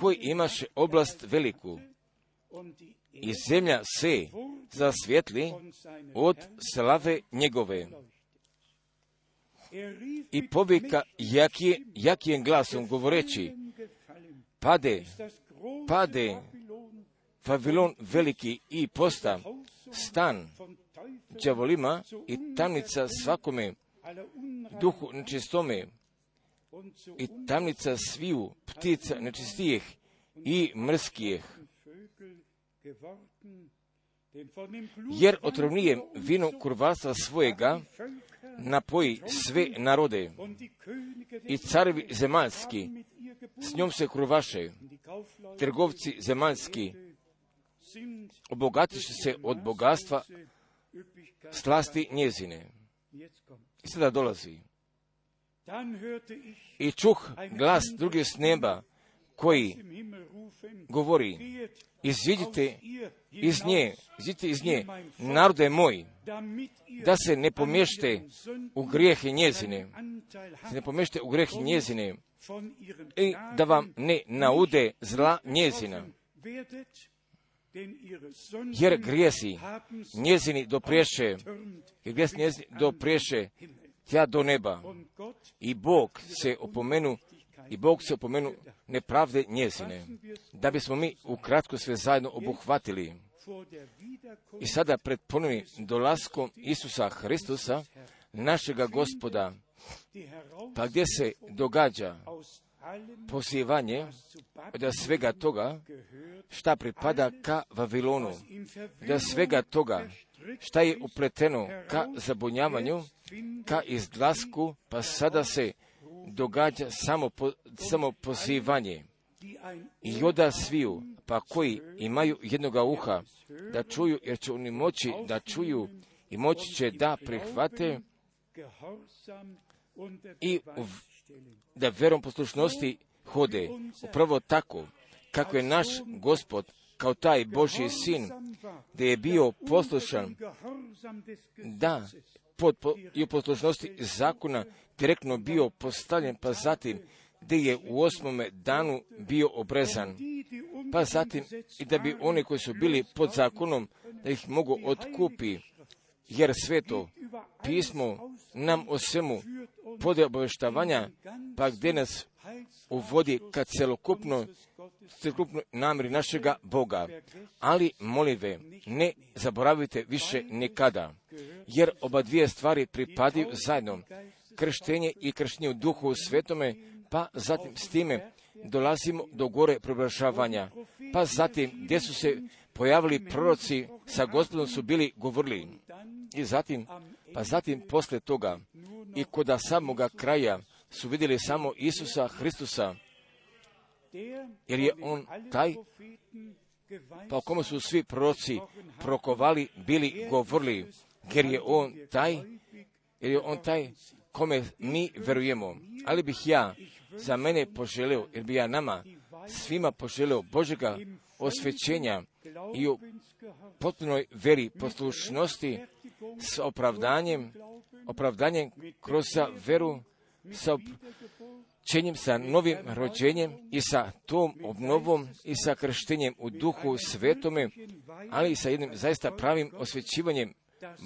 koji imaše oblast veliku i zemlja se zasvjetli od slave njegove. I povika jakije, jakijem glasom govoreći, pade Pade. Vavilon veliki i posta stan đavolima i tamnica svakome duhu nečistome i tamnica sviju ptica nečistijeh i Blut Jer otrovnijem vino kurvarstva svojega napoji sve narode i des carevi zemaljski s njom se Kaufleute Trgovci zemaljski obogatiše se od bogatstva slasti njezine. I sada dolazi. I čuh glas druge s neba koji govori, ihr iz nje, iziđite iz nje, narode moj, da se ne pomješte u grijehe njezine, Anteil se ne pomješte u grijehe njezine i da vam ne naude zla njezina, jer grijesi njezini dopriješe, jer grijesi njezini dopriješe tja do neba. I Bog se opomenu, i Bog se opomenu nepravde njezine, da bismo mi ukratko sve zajedno obuhvatili. I sada pred ponovnim dolaskom Isusa Hristusa, našega gospoda, pa gdje se događa zu da svega toga šta pripada ka Vavilonu, da svega toga šta je upleteno ka zabunjavanju, ka izglasku, pa sada se događa samo, po, samo pozivanje. I oda sviju, pa koji imaju jednoga uha, da čuju, jer će oni moći da čuju i moći će da prihvate i da verom poslušnosti hode. Upravo tako, kako je naš gospod kao taj Božji sin, da je bio poslušan, da i u poslušnosti zakona direktno bio postavljen, pa zatim gdje je u osmome danu bio obrezan. Pa zatim i da bi oni koji su bili pod zakonom, da ih mogu otkupi, jer sveto pismo nam o svemu pode obaveštavanja, pa gdje nas uvodi ka celokupno, celokupno namjeri našega Boga. Ali, molive, ne zaboravite više nikada, jer oba dvije stvari pripadaju zajedno. Krštenje i krštenje u duhu svetome, pa zatim s time dolazimo do gore proglašavanja. Pa zatim, gdje su se pojavili proroci, sa gospodom su bili govorili. I zatim, pa zatim posle toga, i koda samoga kraja su vidjeli samo Isusa Hristusa, jer je on taj, pa o kome su svi proroci prokovali, bili govorili, jer je on taj, jer je on taj kome mi verujemo. Ali bih ja za mene poželio, jer bi ja nama svima poželio Božega osvećenja i u potpunoj veri poslušnosti s opravdanjem, opravdanjem kroz veru, sa općenjem, sa novim rođenjem i sa tom obnovom i sa krštenjem u duhu svetome, ali i sa jednim zaista pravim osvećivanjem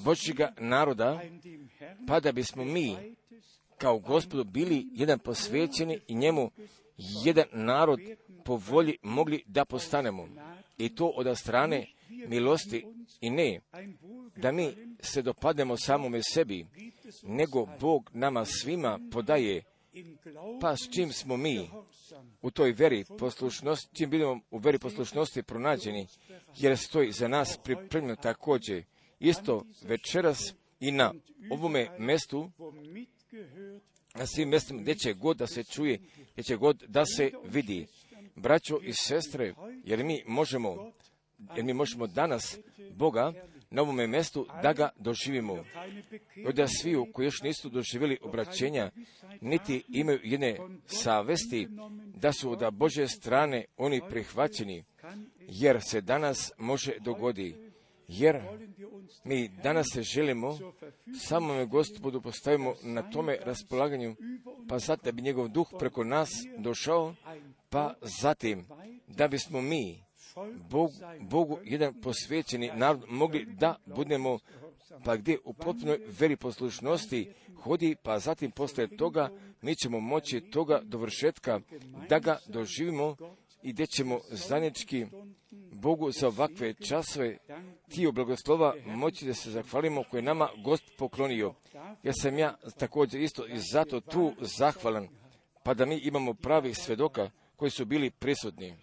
Božjega naroda, pa da bismo mi kao gospodu bili jedan posvećeni i njemu jedan narod po volji mogli da postanemo. I to od strane milosti i ne da mi se dopadnemo samome sebi, nego Bog nama svima podaje, pa s čim smo mi u toj veri poslušnosti, čim budemo u veri poslušnosti pronađeni, jer stoji za nas pripremljeno također isto večeras i na ovome mestu, na svim mjestima gdje će god da se čuje, gdje će god da se vidi. Braćo i sestre, jer mi možemo, jer mi možemo danas Boga na ovome mjestu da ga doživimo. Od da svi koji još nisu doživjeli obraćenja, niti imaju jedne savesti, da su od Bože strane oni prihvaćeni, jer se danas može dogodi. Jer mi danas se želimo samome gospodu postavimo na tome raspolaganju, pa zato da bi njegov duh preko nas došao, pa zatim da bismo mi Bog, Bogu jedan posvećeni narod mogli da budemo pa gdje u potpunoj veri poslušnosti hodi, pa zatim poslije toga mi ćemo moći toga dovršetka da ga doživimo i gdje ćemo zajednički Bogu za ovakve časove tio blagoslova moći da se zahvalimo koje nama gost poklonio. Ja sam ja također isto i zato tu zahvalan, pa da mi imamo pravi svedoka koji su bili prisutni.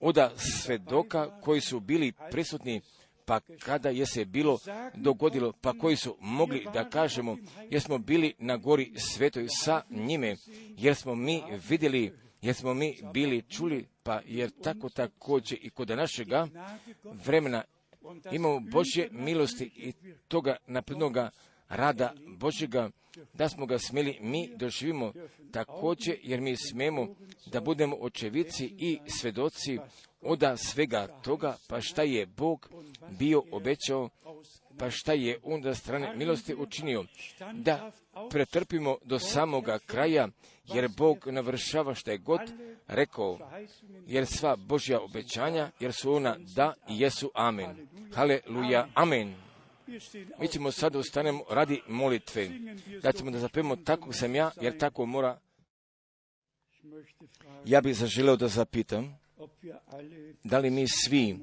Oda svedoka koji su bili prisutni, pa kada je se bilo dogodilo, pa koji su mogli da kažemo, jer smo bili na gori svetoj sa njime, jer smo mi vidjeli, jer smo mi bili čuli, pa jer tako također i kod našega vremena imamo Božje milosti i toga naprednoga rada Božjega, da smo ga smjeli mi doživimo također, jer mi smemo da budemo očevici i svedoci oda svega toga, pa šta je Bog bio obećao, pa šta je onda strane milosti učinio, da pretrpimo do samoga kraja, jer Bog navršava šta je god rekao, jer sva Božja obećanja, jer su ona da i jesu amen. Haleluja, amen. Mi ćemo sada ustanemo radi molitve. Da ćemo da zapijemo tako sam ja, jer tako mora. Ja bih zaželeo da zapitam, da li mi svi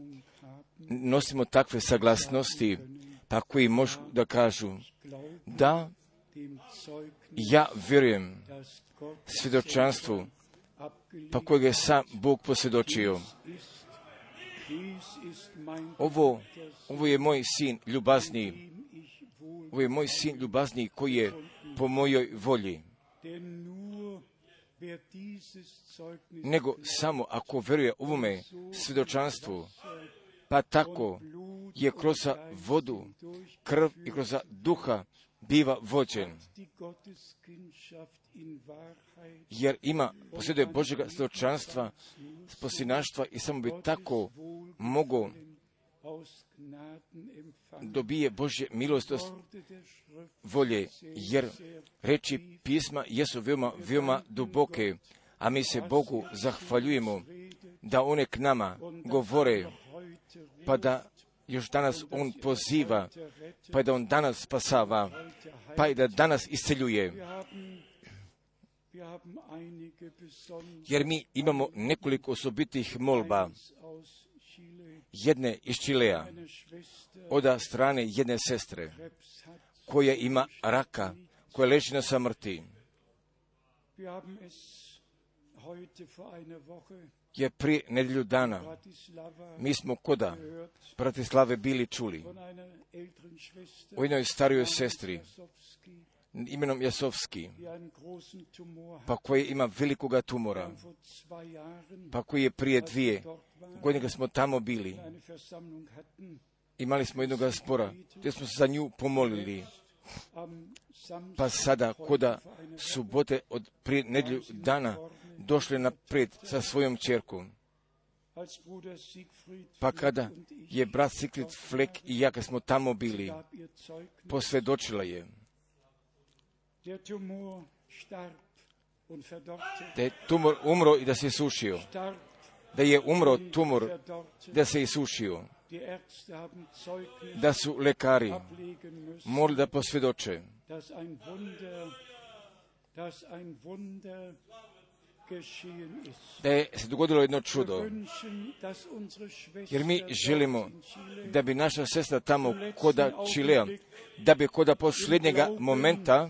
nosimo takve saglasnosti, pa koji možu da kažu, da ja vjerujem svjedočanstvu, pa kojeg je sam Bog posvjedočio. Ovo, ovo je moj sin ljubazniji. Ovo je moj sin ljubazniji koji je po mojoj volji. Nego samo ako veruje ovome svjedočanstvu, pa tako je kroz vodu, krv i kroz duha biva vođen. Jer ima, posjeduje Božega svjedočanstva, sposinaštva i samo bi tako mogo dobije Božje milostost volje, jer reči pisma jesu veoma, veoma duboke, a mi se Bogu zahvaljujemo da one k nama govore, pa da još danas On poziva, pa da On danas spasava, pa i da danas isceljuje. Jer mi imamo nekoliko osobitih molba, jedne iz Čileja, od strane jedne sestre, koja ima raka, koja leži na samrti. Je prije nedjelju dana mi smo koda Bratislave bili čuli o jednoj starijoj sestri imenom Jasovski, pa koji ima velikoga tumora, pa koji je prije dvije godine smo tamo bili. Imali smo jednog spora, gdje smo se za nju pomolili. Pa sada, koda subote od prije nedlju dana, došli naprijed sa svojom čerkom. Pa kada je brat Sikrit Flek i ja kad smo tamo bili, posvjedočila je da je tumor umro i da se isušio. Da je umro tumor da se isušio. Da su lekari morali da posvjedoče da je se dogodilo jedno čudo. Jer mi želimo da bi naša sestra tamo koda Čilea, da bi koda posljednjega momenta,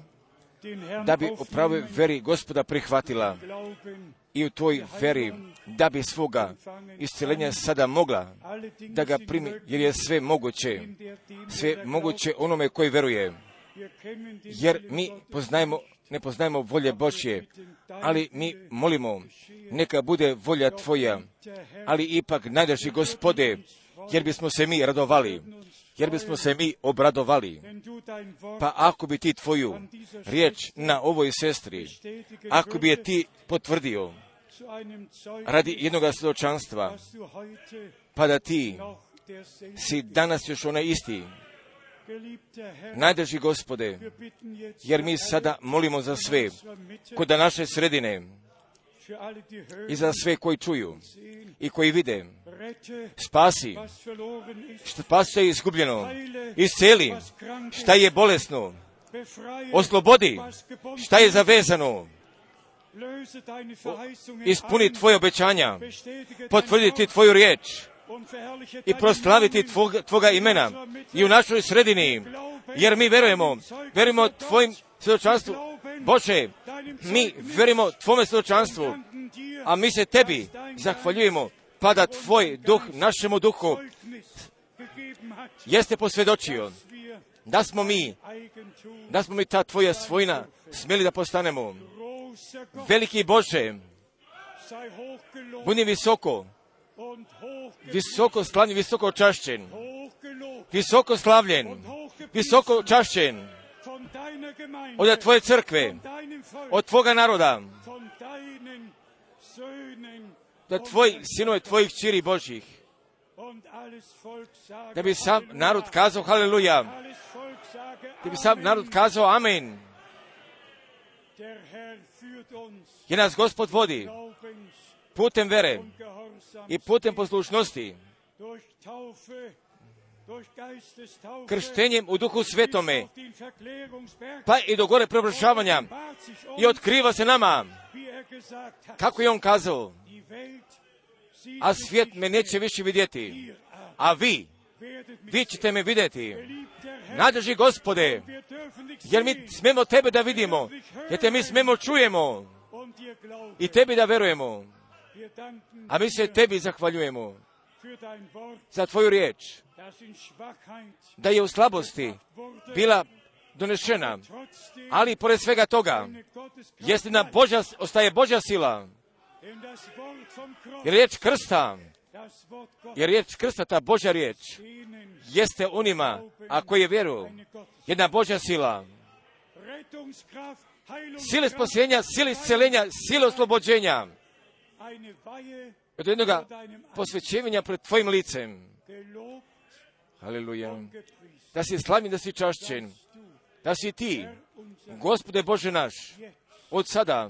da bi u pravoj veri gospoda prihvatila i u toj veri, da bi svoga isceljenja sada mogla da ga primi, jer je sve moguće, sve moguće onome koji veruje. Jer mi poznajemo, ne poznajemo volje Božje, ali mi molimo, neka bude volja Tvoja, ali ipak najdraži gospode, jer bismo se mi radovali, jer bismo se mi obradovali. Pa ako bi ti tvoju riječ na ovoj sestri, ako bi je ti potvrdio radi jednoga svjedočanstva, pa da ti si danas još onaj isti, najdrži gospode, jer mi sada molimo za sve, kod naše sredine i za sve koji čuju i koji vide, spasi, što je izgubljeno, isceli, šta je bolesno, oslobodi, šta je zavezano, ispuni tvoje obećanja, potvrditi tvoju riječ. I proslaviti tvoga, tvoga imena. i u našoj sredini, jer mi verujemo, verujemo tvojim svjedočanstvu. Bože, mi verujemo tvome svjedočanstvu, a mi se tebi zahvaljujemo, pa da tvoj duh našemu duhu. jeste posvjedočio da smo mi, da smo mi ta tvoja svojina smjeli da postanemo. Veliki Bože, budi visoko, visoko slavljen, visoko čašćen, visoko slavljen, visoko čašćen od tvoje crkve, od tvoga naroda, da tvoji sinove, tvojih čiri Božih, da bi sam narod kazao haleluja, da bi sam narod kazao amen, jer nas Gospod vodi putem vere i putem poslušnosti, krštenjem u duhu svetome, pa i do gore uns, i otkriva se nama, kako je on kazao, a svijet me neće više vidjeti, a vi, vi ćete me vidjeti. Nadrži gospode, jer mi smemo tebe da vidimo, jer te mi smemo čujemo? I tebi da verujemo, a mi se tebi zahvaljujemo za tvoju riječ, da je u slabosti bila donešena, ali pored svega toga, eine Gotteskraft jeste na bleibt. Božja, ostaje Božja sila, jer riječ krsta, jer riječ krsta, ta Božja riječ, jeste unima, a koji je vjeru, jedna Božja sila, sile spasenja, sile isceljenja, sile oslobođenja, od jednoga deinem posvećivanja pred tvojim licem. Gepriesen. Da si slavljen, da si čašćen, da si ti, Gospode Bože naš, od sada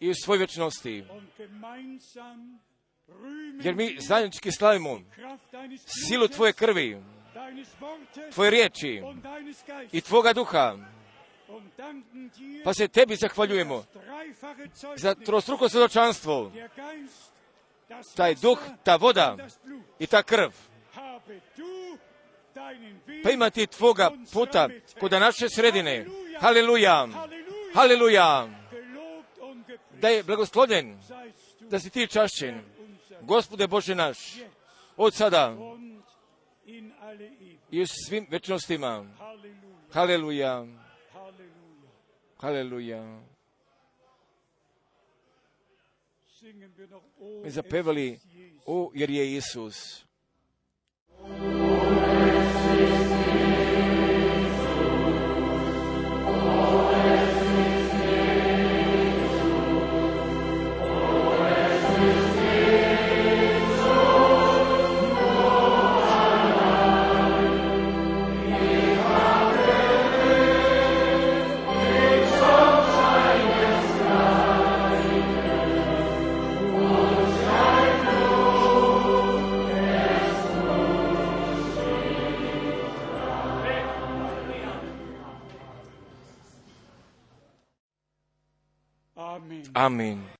i u svoj vječnosti. Jer mi zajednički slavimo silu Tvoje krvi, Tvoje riječi i Tvoga duha, pa se Tebi zahvaljujemo za trostruko svjedočanstvo, taj duh, ta voda i ta krv. Pa ima ti Tvoga puta kod naše sredine. Und gepriesen da je blagoslovljen, da si ti čašćen, Gospode Bože naš, od sada i u svim večnostima. Halleluja, Halleluja, Mi zapevali, o, jer je Isus. Amen. Amen.